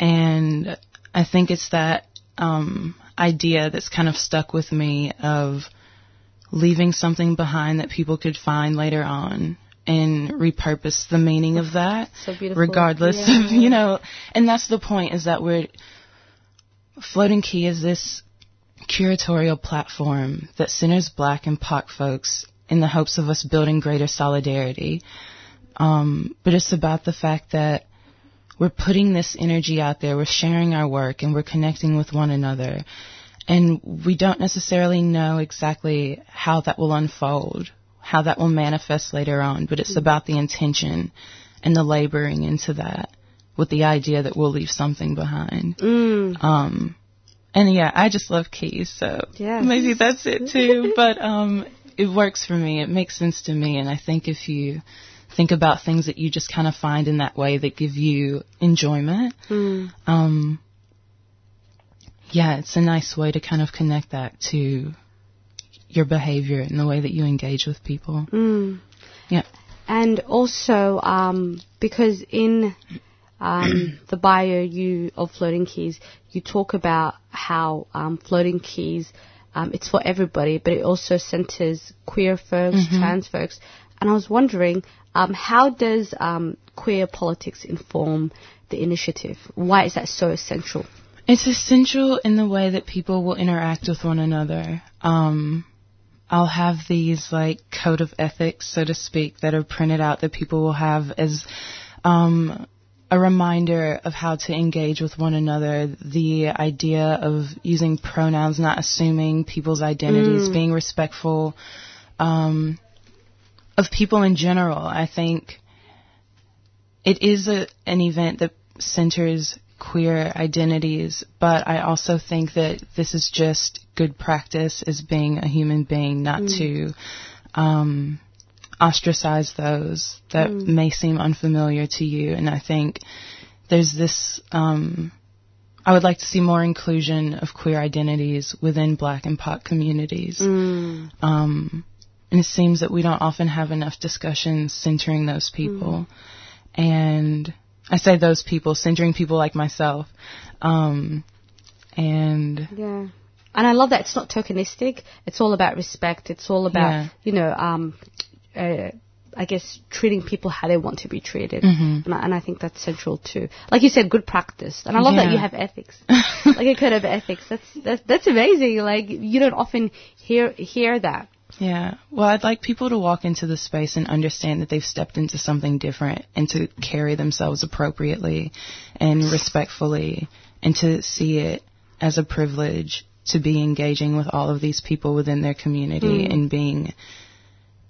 Speaker 23: And I think it's that um, idea that's kind of stuck with me of leaving something behind that people could find later on and repurpose the meaning of that
Speaker 2: So beautiful.
Speaker 23: regardless
Speaker 2: Yeah.
Speaker 23: of you know and that's the point is that we're floating key is this curatorial platform that centers black and poc folks in the hopes of us building greater solidarity um, but it's about the fact that we're putting this energy out there we're sharing our work and we're connecting with one another and we don't necessarily know exactly how that will unfold, how that will manifest later on, but it's about the intention and the laboring into that with the idea that we'll leave something behind.
Speaker 2: Mm.
Speaker 23: Um, and yeah, I just love keys, so
Speaker 2: Yeah.
Speaker 23: maybe that's it too, but um, it works for me. It makes sense to me, and I think if you think about things that you just kind of find in that way that give you enjoyment,
Speaker 2: Mm.
Speaker 23: um, yeah, it's a nice way to kind of connect that to your behavior and the way that you engage with people.
Speaker 2: Mm.
Speaker 23: Yeah.
Speaker 2: And also, um, because in um, the bio you of floating keys, you talk about how um, floating keys um, it's for everybody, but it also centers queer folks,
Speaker 23: Mhm.
Speaker 2: trans folks. And I was wondering, um, how does um, queer politics inform the initiative? Why is that so essential?
Speaker 23: It's essential in the way that people will interact with one another. Um, I'll have these like code of ethics, so to speak, that are printed out that people will have as um, a reminder of how to engage with one another. The idea of using pronouns, not assuming people's identities,
Speaker 2: Mm.
Speaker 23: being respectful um, of people in general. I think it is a, an event that centers queer identities, but I also think that this is just good practice as being a human being, not
Speaker 2: Mm.
Speaker 23: to um, ostracize those that
Speaker 2: Mm.
Speaker 23: may seem unfamiliar to you. And I think there's this. Um, I would like to see more inclusion of queer identities within Black and POC communities.
Speaker 2: Mm.
Speaker 23: Um, and it seems that we don't often have enough discussions centering those people. And I say those people, centering people like myself. Um, and
Speaker 2: Yeah. And I love that it's not tokenistic. It's all about respect. It's all about,
Speaker 23: Yeah.
Speaker 2: you know, um, uh, I guess treating people how they want to be treated.
Speaker 23: Mhm.
Speaker 2: And, I, and I think that's central too. Like you said, good practice. And I love that you have ethics. like a code of ethics. That's, that's, that's amazing. Like you don't often hear, hear that.
Speaker 23: Yeah. Well, I'd like people to walk into the space and understand that they've stepped into something different and to carry themselves appropriately and respectfully and to see it as a privilege to be engaging with all of these people within their community
Speaker 2: Mm.
Speaker 23: and being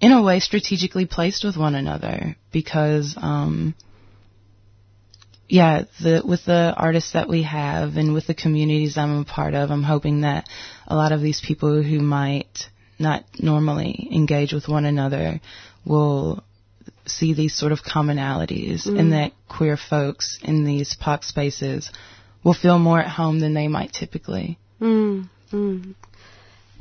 Speaker 23: in a way strategically placed with one another because um yeah, the with the artists that we have and with the communities I'm a part of, I'm hoping that a lot of these people who might not normally engage with one another will see these sort of commonalities
Speaker 2: Mm.
Speaker 23: and that queer folks in these POC spaces will feel more at home than they might typically.
Speaker 2: Mm, mm.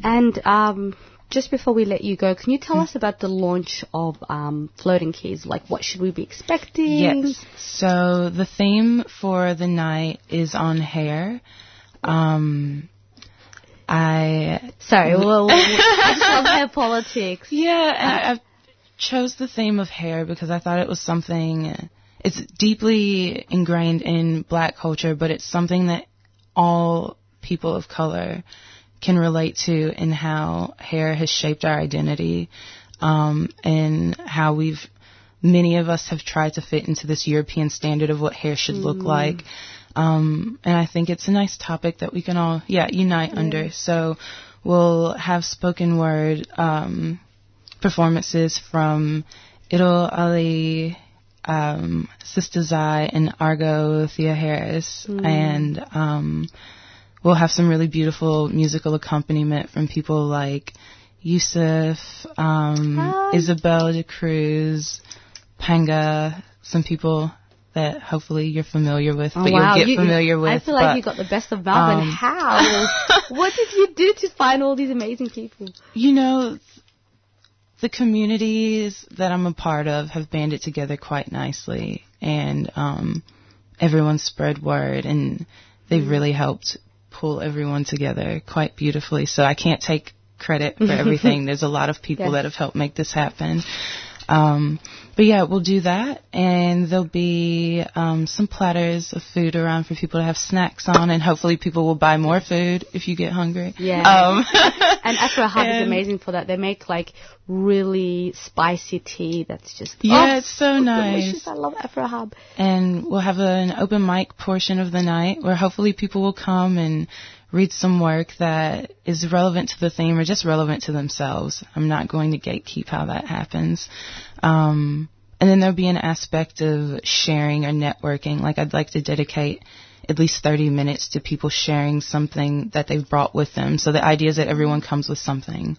Speaker 2: And um, just before we let you go, can you tell
Speaker 23: Hmm.
Speaker 2: us about the launch of um, Floating Keys? Like, what should we be expecting?
Speaker 23: Yes. So the theme for the night is on hair. Um, I
Speaker 2: Sorry, well, I just love hair politics.
Speaker 23: Yeah, and I, I chose the theme of hair because I thought it was something. It's deeply ingrained in Black culture, but it's something that all people of color can relate to in how hair has shaped our identity, um, and how we've many of us have tried to fit into this European standard of what hair should look
Speaker 2: Mm.
Speaker 23: like. Um, and I think it's a nice topic that we can all, yeah, unite under. So we'll have spoken word um, performances from Idol Ali, um, Sister Zai, and Argo Thea Harris.
Speaker 2: Mm.
Speaker 23: And um, we'll have some really beautiful musical accompaniment from people like Yusuf, um,
Speaker 2: Hi.
Speaker 23: Isabel de Cruz, Panga, some people that hopefully you're familiar with,
Speaker 2: Oh,
Speaker 23: but
Speaker 2: wow.
Speaker 23: you'll get
Speaker 2: You-
Speaker 23: familiar with.
Speaker 2: I feel like
Speaker 23: but,
Speaker 2: you got the best of Melbourne.
Speaker 23: um,
Speaker 2: How? what did you do to find all these amazing people?
Speaker 23: you know, the communities that I'm a part of have banded together quite nicely, and um, everyone spread word, and they've
Speaker 2: Mm.
Speaker 23: really helped pull everyone together quite beautifully. So I can't take credit for everything. There's a lot of people
Speaker 2: Yes.
Speaker 23: that have helped make this happen. Um, but yeah, we'll do that, and there'll be um, some platters of food around for people to have snacks on, and hopefully people will buy more food if you get hungry.
Speaker 2: Yeah.
Speaker 23: Um,
Speaker 2: and Afro Hub is amazing for that. They make like really spicy tea that's just
Speaker 23: Yeah,
Speaker 2: oh,
Speaker 23: it's so nice.
Speaker 2: delicious. I love Afro Hub.
Speaker 23: and we'll have an open mic portion of the night where hopefully people will come and read some work that is relevant to the theme or just relevant to themselves. I'm not going to gatekeep how that happens. Um, and then there'll be an aspect of sharing or networking. Like I'd like to dedicate at least 30 minutes to people sharing something that they've brought with them. So the idea is that everyone comes with something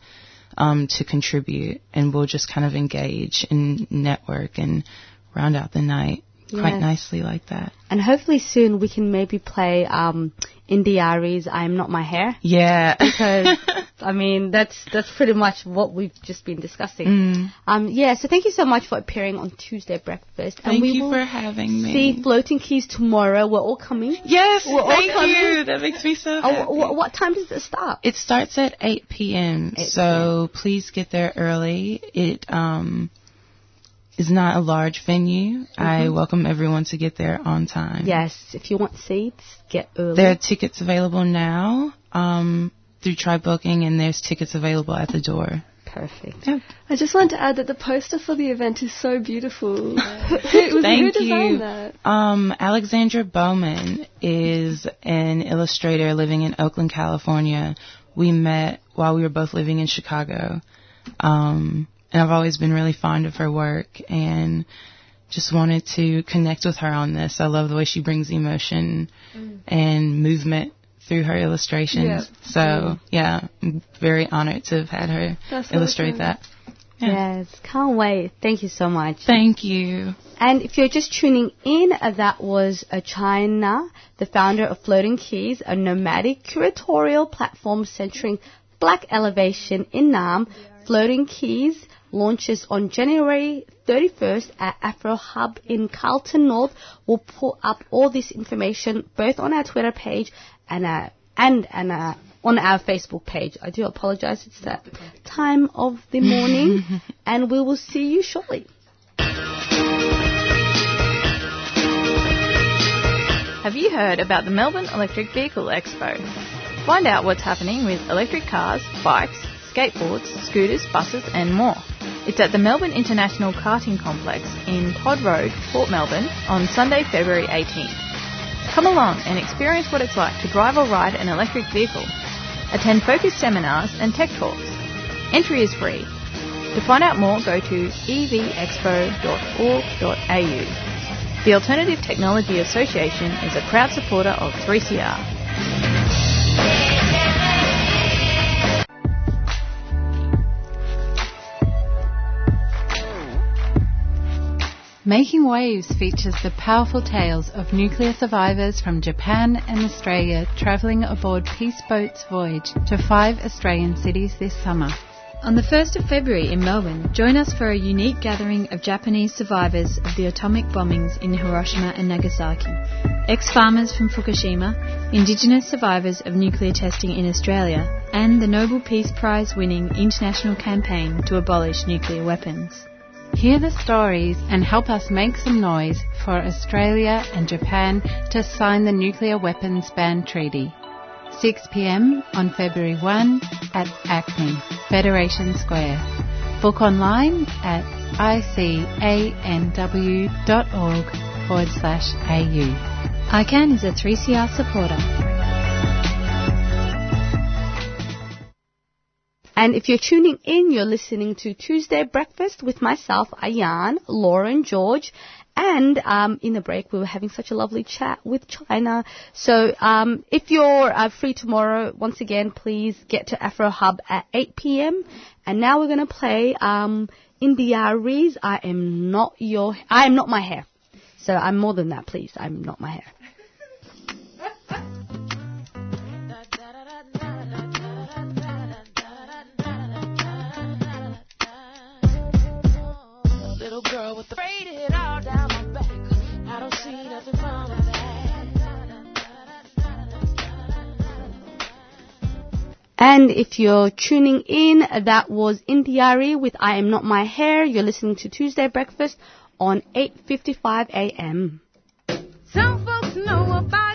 Speaker 23: um, to contribute, and we'll just kind of engage and network and round out the night quite
Speaker 2: Yes.
Speaker 23: nicely like that.
Speaker 2: And hopefully soon we can maybe play um, India.Arie's "I'm Not My Hair."
Speaker 23: Yeah.
Speaker 2: because I mean that's that's pretty much what we've just been discussing.
Speaker 23: Mm.
Speaker 2: Um, yeah, so thank you so much for appearing on Tuesday breakfast. and
Speaker 23: Thank
Speaker 2: we
Speaker 23: you
Speaker 2: will
Speaker 23: for having me.
Speaker 2: See floating keys tomorrow. We're all coming.
Speaker 23: Yes,
Speaker 2: We're all
Speaker 23: thank
Speaker 2: coming.
Speaker 23: you. That makes me so
Speaker 2: Oh,
Speaker 23: happy.
Speaker 2: wh- what time does it start?
Speaker 23: It starts at 8 p.m.
Speaker 2: 8
Speaker 23: so please get there early. It um is not a large venue. I
Speaker 2: Mhm.
Speaker 23: welcome everyone to get there on time.
Speaker 2: Yes, if you want seats, get early.
Speaker 23: There are tickets available now um, through TryBooking, and there's tickets available at the door.
Speaker 2: Perfect.
Speaker 17: I just want to add that the poster for the event is so beautiful. who, was,
Speaker 23: Thank
Speaker 17: who
Speaker 23: you.
Speaker 17: that?
Speaker 23: Um, Alexandra Bowman is an illustrator living in Oakland, California. We met while we were both living in Chicago. Um, and I've always been really fond of her work and just wanted to connect with her on this. I love the way she brings emotion and movement through her illustrations.
Speaker 17: Yeah.
Speaker 23: So, yeah, I'm very honored to have had her
Speaker 17: That's
Speaker 23: illustrate
Speaker 17: awesome.
Speaker 23: that.
Speaker 2: Yes, can't wait. Thank you so much.
Speaker 23: Thank you.
Speaker 2: And if you're just tuning in, uh, that was uh, China, the founder of Floating Keys, a nomadic curatorial platform centering black elevation in Naarm. Floating Keys launches on January 31st at Afro Hub in Carlton North. We'll put up all this information both on our Twitter page and uh, and and uh, on our Facebook page. I do apologize. It's that time of the morning, and we will see you shortly.
Speaker 11: Have you heard about the Melbourne Electric Vehicle Expo? Find out what's happening with electric cars, bikes, skateboards, scooters, buses, and more. It's at the Melbourne International Karting Complex in Todd Road, Port Melbourne, on Sunday, February 18th. Come along and experience what it's like to drive or ride an electric vehicle. Attend focus seminars and tech talks. Entry is free. To find out more, go to evexpo.org.au. The Alternative Technology Association is a proud supporter of 3CR.
Speaker 24: Making Waves features the powerful tales of nuclear survivors from Japan and Australia travelling aboard Peace Boat's voyage to five Australian cities this summer.
Speaker 25: On the 1st of February in Melbourne, join us for a unique gathering of Japanese survivors of the atomic bombings in Hiroshima and Nagasaki, ex farmers from Fukushima, Indigenous survivors of nuclear testing in Australia, and the Nobel Peace Prize winning international campaign to abolish nuclear weapons.
Speaker 24: Hear the stories and help us make some noise for Australia and Japan to sign the Nuclear Weapons Ban Treaty. 6 pm on February 1 at ACMI, Federation Square. Book online at icanw.org forward slash au.
Speaker 25: ICAN is a 3CR supporter.
Speaker 2: And if you're tuning in, you're listening to Tuesday Breakfast with myself, Ayan, Lauren, George, and um, in the break we were having such a lovely chat with China. So um, if you're uh, free tomorrow, once again, please get to Afro Hub at 8 p.m. And now we're going to play um. I am not your, I am not my hair. So I'm more than that, please. I'm not my hair.
Speaker 26: Girl with the braided all down my back. I don't see nothing wrong with that.
Speaker 2: And if you're tuning in, that was India.Arie with I Am Not My Hair. You're listening to Tuesday Breakfast on 8.55 a.m.
Speaker 26: Some folks know about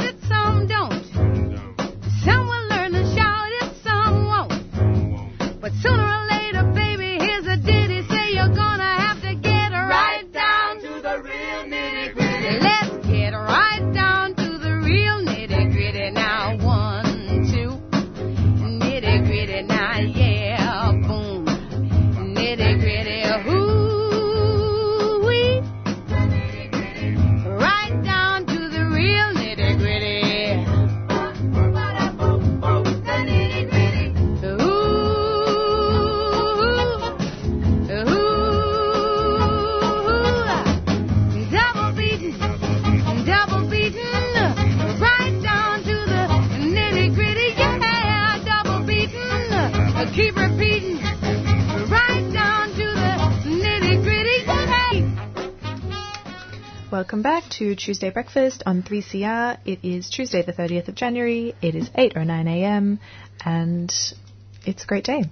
Speaker 26: to
Speaker 6: Tuesday Breakfast on 3CR. It is Tuesday, the 30th of January. It is 8:09 a.m. and it's a great day.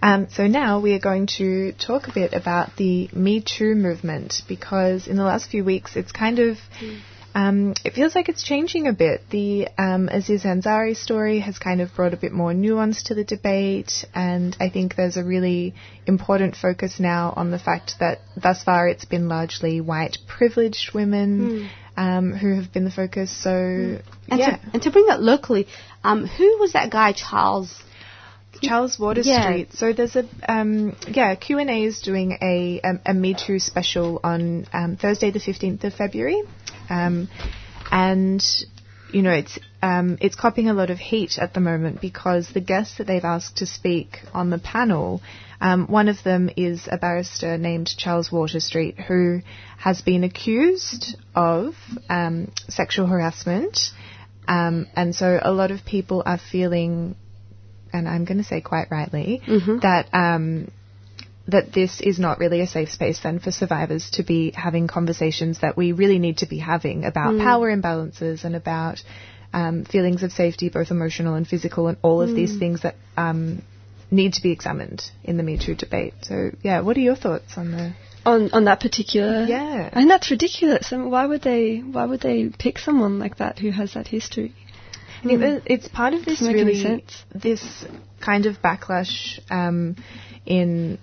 Speaker 6: Um, so now we are going to talk a bit about the Me Too movement because in the last few weeks it's kind of um, it feels like it's changing a bit. The um, Aziz Ansari story has kind of brought a bit more nuance to the debate, and I think there's a really important focus now on the fact that thus far it's been largely white privileged women um, who have been the focus. So,
Speaker 2: And,
Speaker 6: yeah.
Speaker 2: to, and to bring that locally, um, who was that guy, Charles?
Speaker 6: Charles Water
Speaker 2: Yeah.
Speaker 6: Street. So there's a um, yeah Q and A is doing a um, a Me Too special on um, Thursday the 15th of February, um, and you know, it's um, it's copping a lot of heat at the moment because the guests that they've asked to speak on the panel, um, one of them is a barrister named Charles Waterstreet who has been accused of um, sexual harassment, um, and so a lot of people are feeling, and I'm going to say quite rightly, that. That this is not really a safe space then for survivors to be having conversations that we really need to be having about
Speaker 2: Mm.
Speaker 6: power imbalances and about um, feelings of safety, both emotional and physical, and all of these
Speaker 3: Mm.
Speaker 6: things that um, need to be examined in the Me Too debate. So, yeah, what are your thoughts on the?
Speaker 3: on on that particular.
Speaker 6: Yeah.
Speaker 3: and that's ridiculous. I mean, why would they? Why would they pick someone like that who has that history?
Speaker 6: And it, it's part of this
Speaker 3: Doesn't make any
Speaker 6: really this kind of backlash um, in.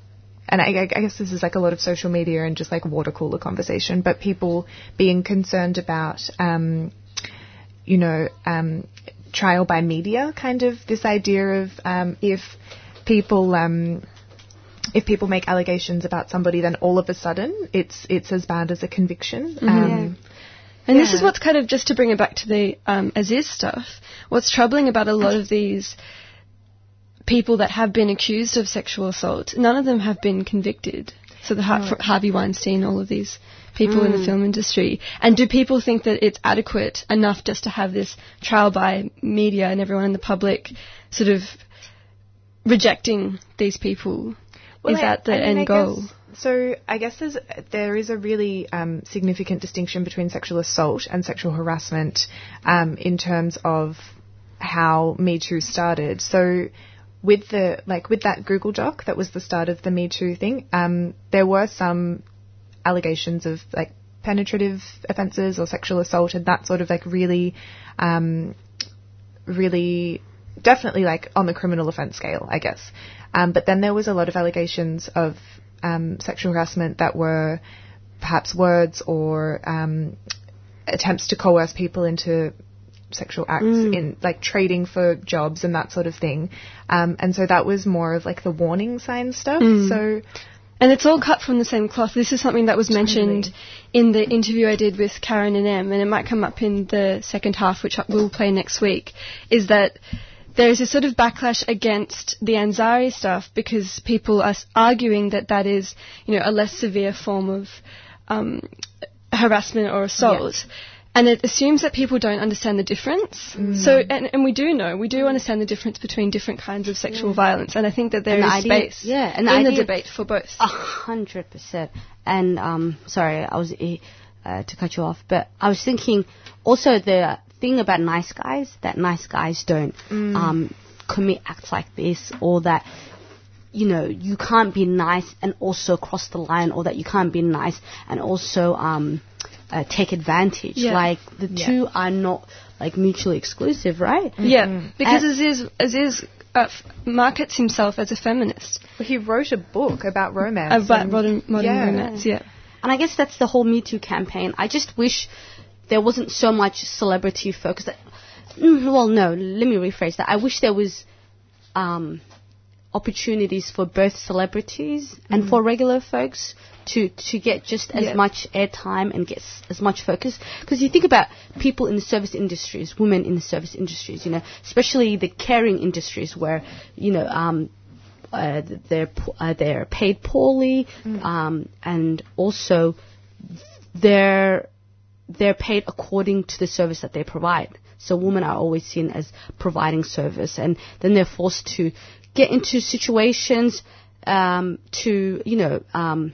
Speaker 6: And I, I guess this is like a lot of social media and just like water cooler conversation, but people being concerned about, um, you know, um, trial by media, kind of this idea of um, if people um, if people make allegations about somebody, then all of a sudden it's it's as bad as a conviction.
Speaker 3: Mhm.
Speaker 6: Um,
Speaker 3: And this is what's kind of just to bring it back to the um, Aziz stuff. What's troubling about a lot of these people that have been accused of sexual assault, none of them have been convicted. So the
Speaker 2: No.
Speaker 3: Harvey Weinstein, all of these people in the
Speaker 2: Mm.
Speaker 3: film industry. And do people think that it's adequate enough just to have this trial by media and everyone in the public sort of rejecting these people? is
Speaker 6: I-
Speaker 3: that the
Speaker 6: I mean,
Speaker 3: end
Speaker 6: I
Speaker 3: goal?
Speaker 6: guess- so I guess there's, there is a really um, significant distinction between sexual assault and sexual harassment um, in terms of how Me Too started. So with the like with that Google Doc that was the start of the Me Too thing, um, there were some allegations of like penetrative offences or sexual assault and that sort of like really um, really definitely like on the criminal offence scale, I guess. Um, but then there was a lot of allegations of um, sexual harassment that were perhaps words or um, attempts to coerce people into sexual acts
Speaker 3: Mm.
Speaker 6: in like trading for jobs and that sort of thing. Um, and so that was more of like the warning sign stuff.
Speaker 3: Mm.
Speaker 6: So
Speaker 3: And it's all cut from the same cloth. This is something that was mentioned in the interview I did with Karen and Em, and it might come up in the second half, which we'll play next week, is that there is a sort of backlash against the Ansari stuff because people are arguing that that is, you know, a less severe form of um, harassment or assault. And it assumes that people don't understand the difference.
Speaker 2: Mm.
Speaker 3: So, and, and we do know, we do understand the difference between different kinds of sexual violence. And I think that there
Speaker 2: And
Speaker 3: is
Speaker 2: the idea-
Speaker 3: space
Speaker 2: yeah, and
Speaker 3: in
Speaker 2: the
Speaker 3: the debate for both.
Speaker 2: A hundred percent. And um, sorry, I was uh, to cut you off, but I was thinking also the thing about nice guys that nice guys don't
Speaker 6: Mm.
Speaker 2: um, commit acts like this, or that you know you can't be nice and also cross the line, or that you can't be nice and also um, uh, take advantage.
Speaker 3: Yeah.
Speaker 2: Like the
Speaker 3: Yeah.
Speaker 2: two are not like mutually exclusive, right?
Speaker 3: Yeah, because
Speaker 2: And-
Speaker 3: Aziz, Aziz uh, markets himself as a feminist.
Speaker 6: Well, he wrote a book about romance.
Speaker 3: About
Speaker 6: and-
Speaker 3: modern, modern
Speaker 6: yeah.
Speaker 3: romance, yeah.
Speaker 2: And I guess that's the whole Me Too campaign. I just wish there wasn't so much celebrity focus. That, mm, well, no, let me rephrase that. I wish there was um, opportunities for both celebrities and
Speaker 6: Mm.
Speaker 2: for regular folks to to get just as
Speaker 3: Yeah.
Speaker 2: much airtime and get s- as much focus. Because you think about people in the service industries, women in the service industries, you know, especially the caring industries where you know. Um, uh, they're uh, they're paid poorly, um, and also they're they're paid according to the service that they provide. So women are always seen as providing service, and then they're forced to get into situations um, to you know um,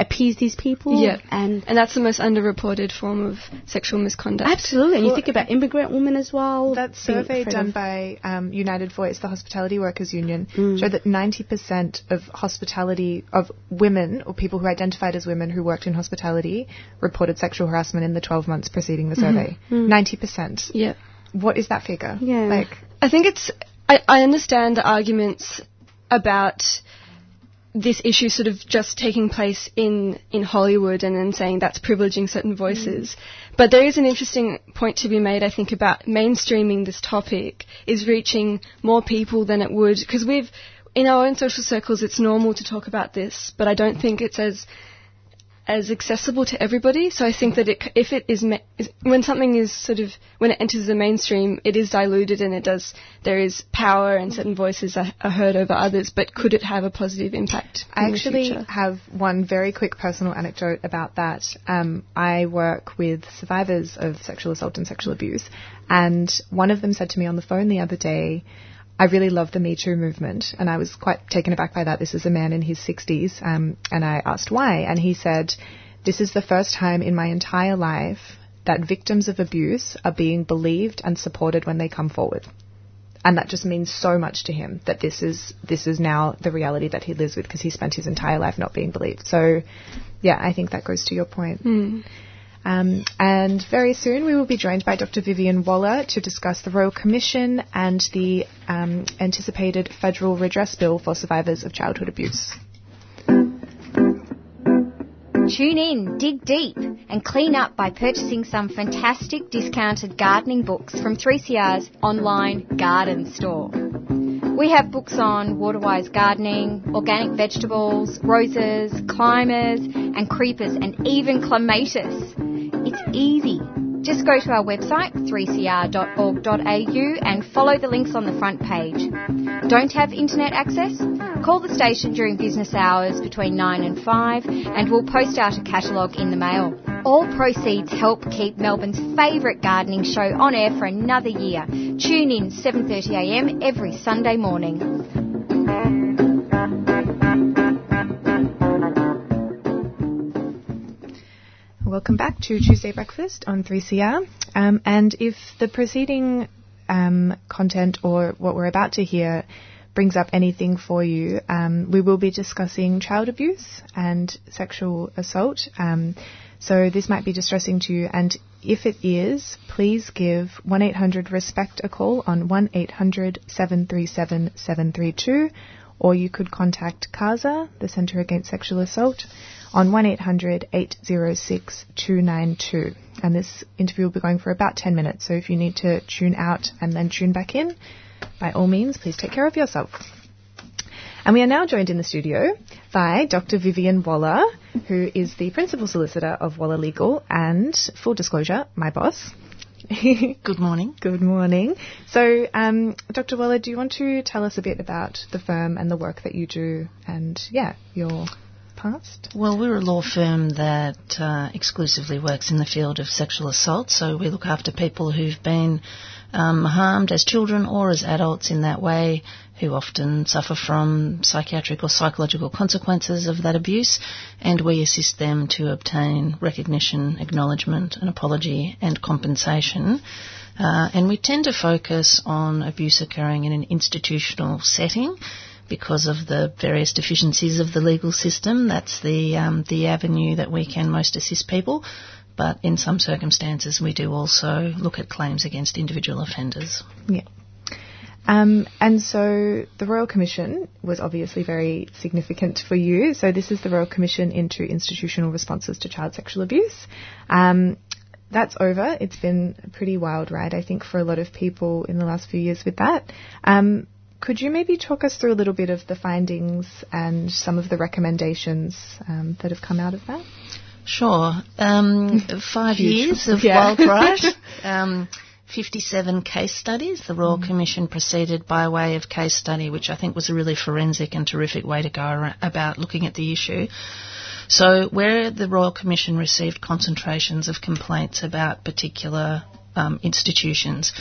Speaker 2: appease these people.
Speaker 3: Yeah,
Speaker 2: and
Speaker 3: and that's the most underreported form of sexual misconduct.
Speaker 2: absolutely. And you think about immigrant women as well.
Speaker 6: That survey done
Speaker 2: of-
Speaker 6: by um, United Voice, the hospitality workers union,
Speaker 2: Mm.
Speaker 6: showed that 90% of hospitality of women or people who identified as women who worked in hospitality reported sexual harassment in the 12 months preceding the
Speaker 3: Mhm.
Speaker 6: survey.
Speaker 3: Mm.
Speaker 6: 90%.
Speaker 3: Yeah.
Speaker 6: What is that figure?
Speaker 2: Yeah.
Speaker 6: Like
Speaker 3: I think it's. I, I understand the arguments about this issue sort of just taking place in, in Hollywood and then saying that's privileging certain voices. Mm. But there is an interesting point to be made, I think, about mainstreaming this topic is reaching more people than it would. Because we've, in our own social circles, it's normal to talk about this, but I don't think it's as as accessible to everybody. So I think that it, if it is, ma- is when something is sort of when it enters the mainstream, it is diluted and it does there is power and certain voices are, are heard over others. But could it have a positive impact?
Speaker 6: I
Speaker 3: in the
Speaker 6: actually have one very quick personal anecdote about that. Um, I work with survivors of sexual assault and sexual abuse, and one of them said to me on the phone the other day, I really love the Me Too movement, and I was quite taken aback by that. This is a man in his 60s, um, and I asked why, and he said, This is the first time in my entire life that victims of abuse are being believed and supported when they come forward. And that just means so much to him that this is this is now the reality that he lives with because he spent his entire life not being believed. So, yeah, I think that goes to your point.
Speaker 3: Mm.
Speaker 6: Um, and very soon we will be joined by Dr. Vivian Waller to discuss the Royal Commission and the um, anticipated federal redress bill for survivors of childhood abuse.
Speaker 27: Tune in, dig deep, and clean up by purchasing some fantastic discounted gardening books from 3CR's online garden store. We have books on waterwise gardening, organic vegetables, roses, climbers, and creepers, and even clematis. It's easy. Just go to our website, 3cr.org.au, and follow the links on the front page. Don't have internet access? Call the station during business hours between 9 and 5, and we'll post out a catalogue in the mail. All proceeds help keep Melbourne's favourite gardening show on air for another year. Tune in 7.30am every Sunday morning.
Speaker 6: Welcome back to Tuesday Breakfast on 3CR. Um, and if the preceding um, content or what we're about to hear brings up anything for you, um, we will be discussing child abuse and sexual assault. Um, so this might be distressing to you, and if it is, please give 1 800 RESPECT a call on 1 800 737 732, or you could contact CASA, the Centre Against Sexual Assault, on 1 800 806 292. And this interview will be going for about 10 minutes, so if you need to tune out and then tune back in, by all means, please take care of yourself. And we are now joined in the studio by Dr. Vivian Waller, who is the principal solicitor of Waller Legal and, full disclosure, my boss.
Speaker 28: Good morning.
Speaker 6: Good morning. So, um, Dr. Waller, do you want to tell us a bit about the firm and the work that you do and, yeah, your past?
Speaker 28: Well, we're a law firm that uh, exclusively works in the field of sexual assault, so we look after people who've been um, harmed as children or as adults in that way, who often suffer from psychiatric or psychological consequences of that abuse, and we assist them to obtain recognition, acknowledgement, an apology, and compensation. Uh, and we tend to focus on abuse occurring in an institutional setting because of the various deficiencies of the legal system. That's the um, the avenue that we can most assist people. But in some circumstances, we do also look at claims against individual offenders.
Speaker 6: Yeah. Um, and so the Royal Commission was obviously very significant for you. So this is the Royal Commission into Institutional Responses to Child Sexual Abuse. Um, that's over. It's been a pretty wild ride, I think, for a lot of people in the last few years with that. Um, could you maybe talk us through a little bit of the findings and some of the recommendations um, that have come out of that?
Speaker 28: Sure. Um, five years of
Speaker 6: Yeah.
Speaker 28: wild. Um, 57 case studies. The Royal Commission proceeded by way of case study, which I think was a really forensic and terrific way to go about looking at the issue. So, where the Royal Commission received concentrations of complaints about particular um, institutions,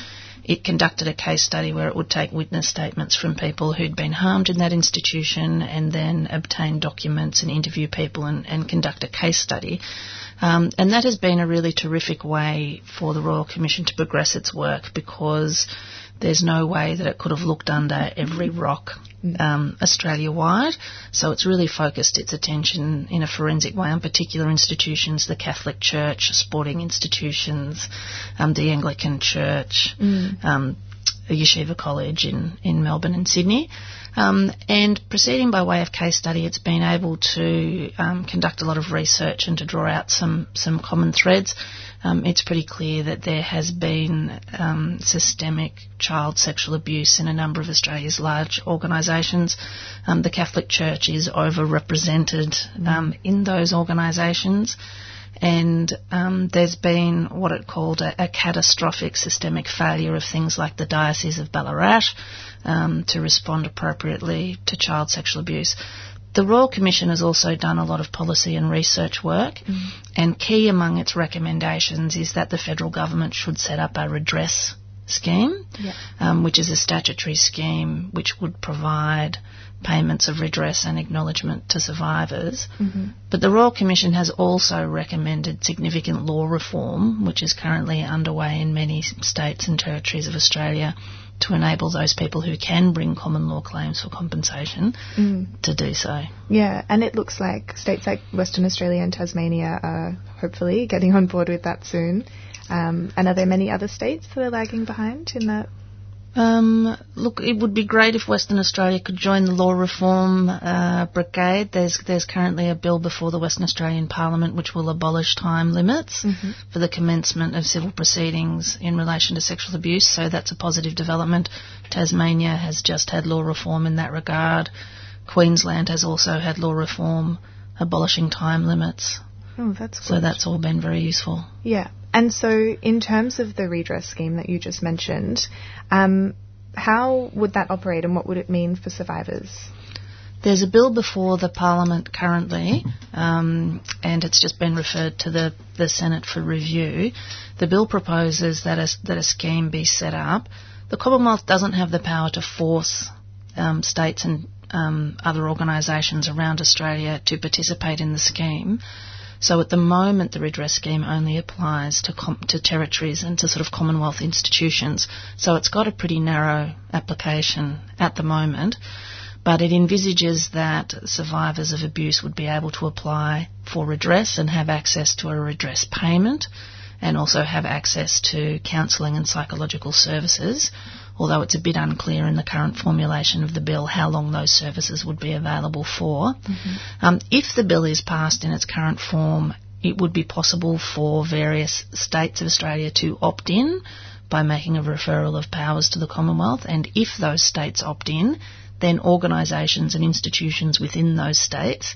Speaker 28: it conducted a case study where it would take witness statements from people who'd been harmed in that institution and then obtain documents and interview people and, and conduct a case study. Um, and that has been a really terrific way for the Royal Commission to progress its work because there's no way that it could have looked under every rock um, Australia wide. So it's really focused its attention in a forensic way on particular institutions, the Catholic Church, sporting institutions, um, the Anglican Church,
Speaker 6: Mm.
Speaker 28: um, yeshiva college in, in Melbourne and Sydney. Um, and proceeding by way of case study, it's been able to um, conduct a lot of research and to draw out some, some common threads. Um, it's pretty clear that there has been um, systemic child sexual abuse in a number of Australia's large organisations. Um, the Catholic Church is overrepresented um, in those organisations and um, there's been what it called a, a, catastrophic systemic failure of things like the Diocese of Ballarat um, to respond appropriately to child sexual abuse. The Royal Commission has also done a lot of policy and research work, mm. and key among its recommendations is that the federal government should set up a redress scheme, um, which is a statutory scheme which would provide payments of redress and acknowledgement to survivors.
Speaker 6: Mm-hmm.
Speaker 28: But the Royal Commission has also recommended significant law reform, which is currently underway in many states and territories of Australia, to enable those people who can bring common law claims for compensation
Speaker 6: mm.
Speaker 28: to do so.
Speaker 6: Yeah, and it looks like states like Western Australia and Tasmania are hopefully getting on board with that soon. Um, and are there many other states that are lagging behind in that
Speaker 28: um, look, it would be great if Western Australia could join the law reform uh, brigade. There's there's currently a bill before the Western Australian Parliament which will abolish time limits
Speaker 6: mm-hmm.
Speaker 28: for the commencement of civil proceedings in relation to sexual abuse. So that's a positive development. Tasmania has just had law reform in that regard. Queensland has also had law reform abolishing time limits.
Speaker 6: Oh, that's good.
Speaker 28: So that's all been very useful.
Speaker 6: Yeah. And so, in terms of the redress scheme that you just mentioned, um, how would that operate and what would it mean for survivors?
Speaker 28: There's a bill before the Parliament currently, um, and it's just been referred to the, the Senate for review. The bill proposes that a, that a scheme be set up. The Commonwealth doesn't have the power to force um, states and um, other organisations around Australia to participate in the scheme. So at the moment, the redress scheme only applies to, com- to territories and to sort of Commonwealth institutions. So it's got a pretty narrow application at the moment. But it envisages that survivors of abuse would be able to apply for redress and have access to a redress payment and also have access to counselling and psychological services although it's a bit unclear in the current formulation of the bill how long those services would be available for.
Speaker 6: Mm-hmm.
Speaker 28: Um, if the bill is passed in its current form, it would be possible for various states of Australia to opt in by making a referral of powers to the Commonwealth, and if those states opt in, then organisations and institutions within those states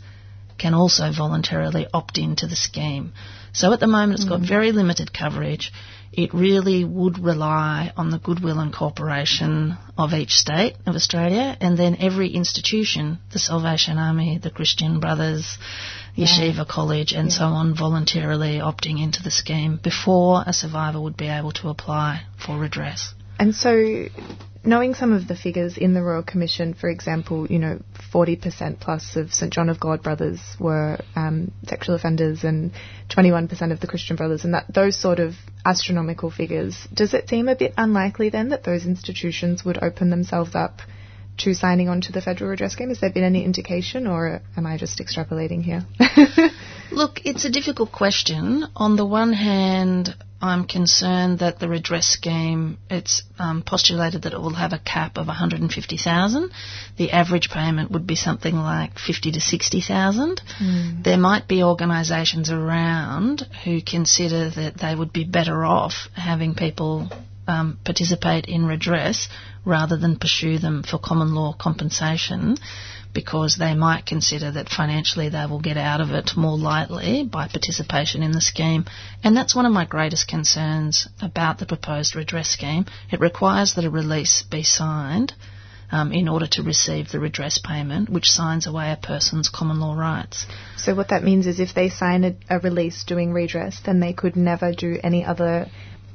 Speaker 28: can also voluntarily opt into the scheme. So at the moment it's got very limited coverage it really would rely on the goodwill and cooperation of each state of Australia and then every institution, the Salvation Army, the Christian Brothers, Yeshiva yeah. College, and yeah. so on, voluntarily opting into the scheme before a survivor would be able to apply for redress.
Speaker 6: And so knowing some of the figures in the Royal Commission, for example, you know, 40% plus of St John of God brothers were um, sexual offenders and 21% of the Christian brothers, and that those sort of astronomical figures, does it seem a bit unlikely then that those institutions would open themselves up to signing on to the federal redress scheme? Has there been any indication, or am I just extrapolating here?
Speaker 28: Look, it's a difficult question. On the one hand, I'm concerned that the redress scheme, it's um, postulated that it will have a cap of 150,000. The average payment would be something like 50 to 60,000.
Speaker 6: Mm.
Speaker 28: There might be organisations around who consider that they would be better off having people um, participate in redress rather than pursue them for common law compensation because they might consider that financially they will get out of it more lightly by participation in the scheme. And that's one of my greatest concerns about the proposed redress scheme. It requires that a release be signed um, in order to receive the redress payment, which signs away a person's common law rights.
Speaker 6: So what that means is if they sign a, a release doing redress, then they could never do any other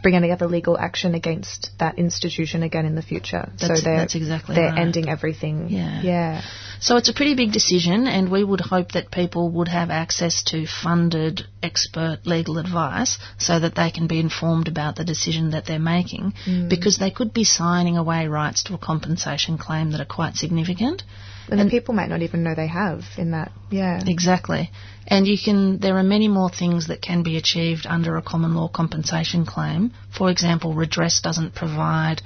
Speaker 6: bring any other legal action against that institution again in the future.
Speaker 28: That's,
Speaker 6: so they're,
Speaker 28: that's exactly
Speaker 6: they're
Speaker 28: right.
Speaker 6: ending everything.
Speaker 28: Yeah.
Speaker 6: Yeah.
Speaker 28: So it's a pretty big decision, and we would hope that people would have access to funded expert legal advice so that they can be informed about the decision that they're making
Speaker 6: Mm.
Speaker 28: because they could be signing away rights to a compensation claim that are quite significant.
Speaker 6: And, then people might not even know they have in that. Yeah.
Speaker 28: Exactly. And you can, there are many more things that can be achieved under a common law compensation claim. For example, redress doesn't provide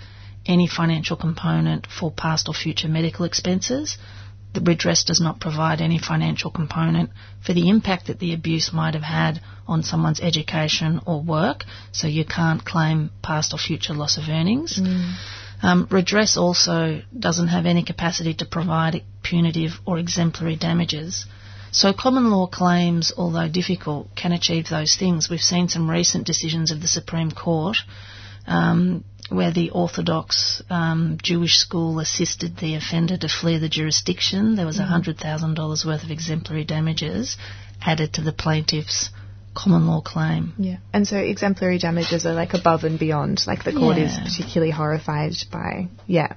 Speaker 28: any financial component for past or future medical expenses. The redress does not provide any financial component for the impact that the abuse might have had on someone's education or work, so you can't claim past or future loss of earnings. Mm. Um, redress also doesn't have any capacity to provide punitive or exemplary damages. So common law claims, although difficult, can achieve those things. We've seen some recent decisions of the Supreme Court um, where the Orthodox um, Jewish school assisted the offender to flee the jurisdiction. There was
Speaker 6: Mhm.
Speaker 28: $100,000 worth of exemplary damages added to the plaintiff's common law claim.
Speaker 6: Yeah. And so exemplary damages are like above and beyond, like the court is particularly horrified by. Yeah.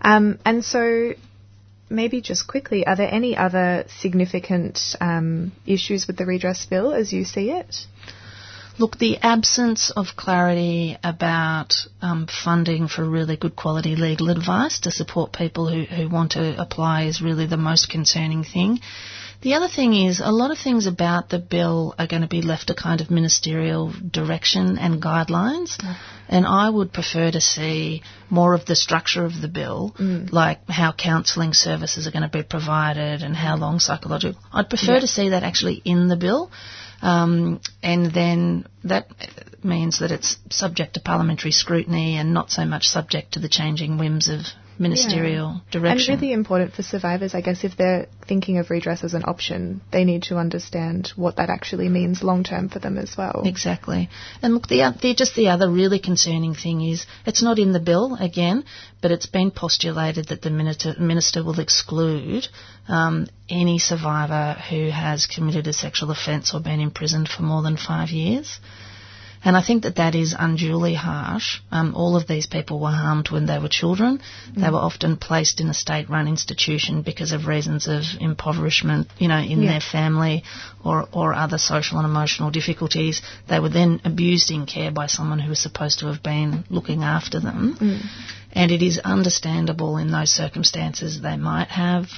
Speaker 6: Um, and so maybe just quickly, are there any other significant um, issues with the redress bill as you see it?
Speaker 28: Look, the absence of clarity about um, funding for really good quality legal advice to support people who, who want to apply is really the most concerning thing. The other thing is, a lot of things about the bill are going to be left to kind of ministerial direction and guidelines, and I would prefer to see more of the structure of the bill, like how counselling services are going to be provided and how long psychological. I'd prefer
Speaker 6: Yeah.
Speaker 28: to see that actually in the bill. Um, and then that means that it's subject to parliamentary scrutiny and not so much subject to the changing whims of ministerial direction.
Speaker 6: And really important for survivors, I guess, if they're thinking of redress as an option, they need to understand what that actually means long term for them as well.
Speaker 28: Exactly. And look, the, the just the other really concerning thing is it's not in the bill again, but it's been postulated that the minister, minister will exclude um, any survivor who has committed a sexual offence or been imprisoned for more than five years. And I think that that is unduly harsh. Um, all of these people were harmed when they were children. They
Speaker 6: Mm.
Speaker 28: were often placed in a state-run institution because of reasons of impoverishment, you know, in
Speaker 6: Yeah.
Speaker 28: their family or, or other social and emotional difficulties. They were then abused in care by someone who was supposed to have been looking after them.
Speaker 6: Mm.
Speaker 28: And it is understandable in those circumstances they might have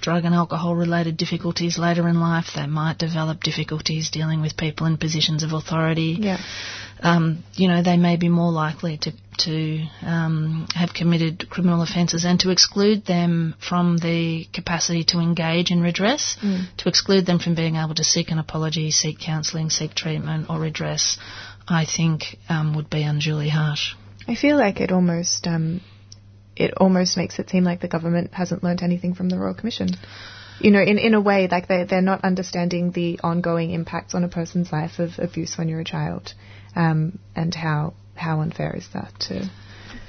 Speaker 28: drug and alcohol related difficulties later in life. They might develop difficulties dealing with people in positions of authority.
Speaker 6: Yeah.
Speaker 28: Um, you know, they may be more likely to, to um, have committed criminal offences and to exclude them from the capacity to engage in redress,
Speaker 6: Mm.
Speaker 28: to exclude them from being able to seek an apology, seek counselling, seek treatment or redress, I think um, would be unduly harsh.
Speaker 6: I feel like it almost um, it almost makes it seem like the government hasn't learnt anything from the Royal Commission. You know, in, in a way, like they they're not understanding the ongoing impacts on a person's life of abuse when you're a child, um, and how how unfair is that to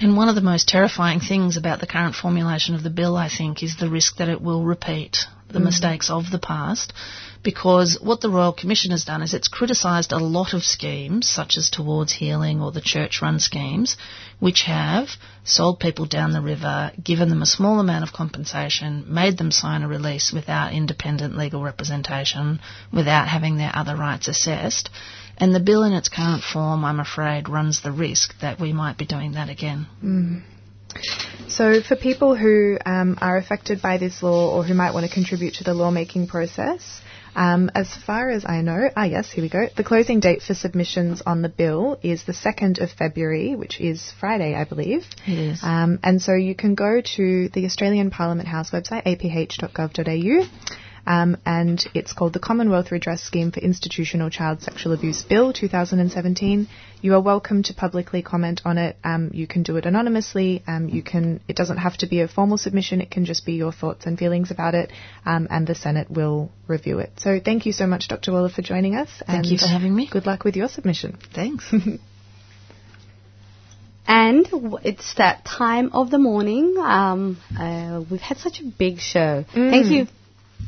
Speaker 28: And one of the most terrifying things about the current formulation of the bill, I think, is the risk that it will repeat the
Speaker 6: Mhm.
Speaker 28: mistakes of the past. Because what the Royal Commission has done is it's criticised a lot of schemes, such as Towards Healing or the church run schemes, which have sold people down the river, given them a small amount of compensation, made them sign a release without independent legal representation, without having their other rights assessed. And the bill in its current form, I'm afraid, runs the risk that we might be doing that again.
Speaker 6: Mm. So, for people who um, are affected by this law or who might want to contribute to the lawmaking process, um, as far as I know, ah, yes, here we go. The closing date for submissions on the bill is the 2nd of February, which is Friday, I believe.
Speaker 28: It is.
Speaker 6: Um, and so you can go to the Australian Parliament House website, aph.gov.au, um, and it's called the Commonwealth Redress Scheme for Institutional Child Sexual Abuse Bill 2017. You are welcome to publicly comment on it. Um, you can do it anonymously. Um, you can. It doesn't have to be a formal submission. It can just be your thoughts and feelings about it, um, and the Senate will review it. So thank you so much, Dr. Waller, for joining us.
Speaker 28: Thank you for having me.
Speaker 6: Good luck with your submission.
Speaker 28: Thanks.
Speaker 2: And it's that time of the morning. Um, uh, we've had such a big show.
Speaker 6: Mm.
Speaker 2: Thank you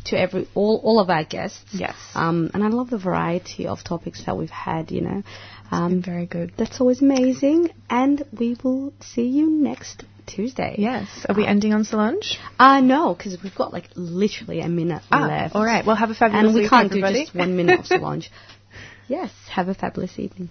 Speaker 2: to every all all of our guests.
Speaker 6: Yes.
Speaker 2: Um, and I love the variety of topics that we've had. You know, um,
Speaker 6: very good.
Speaker 2: That's always amazing. And we will see you next Tuesday.
Speaker 6: Yes. Are we ending on Solange?
Speaker 2: Uh, no, because we've got like literally a minute
Speaker 6: Ah,
Speaker 2: left.
Speaker 6: all right. Well, have a fabulous
Speaker 2: And we can't
Speaker 6: everybody.
Speaker 2: do just one minute of Solange. yes. Have a fabulous evening.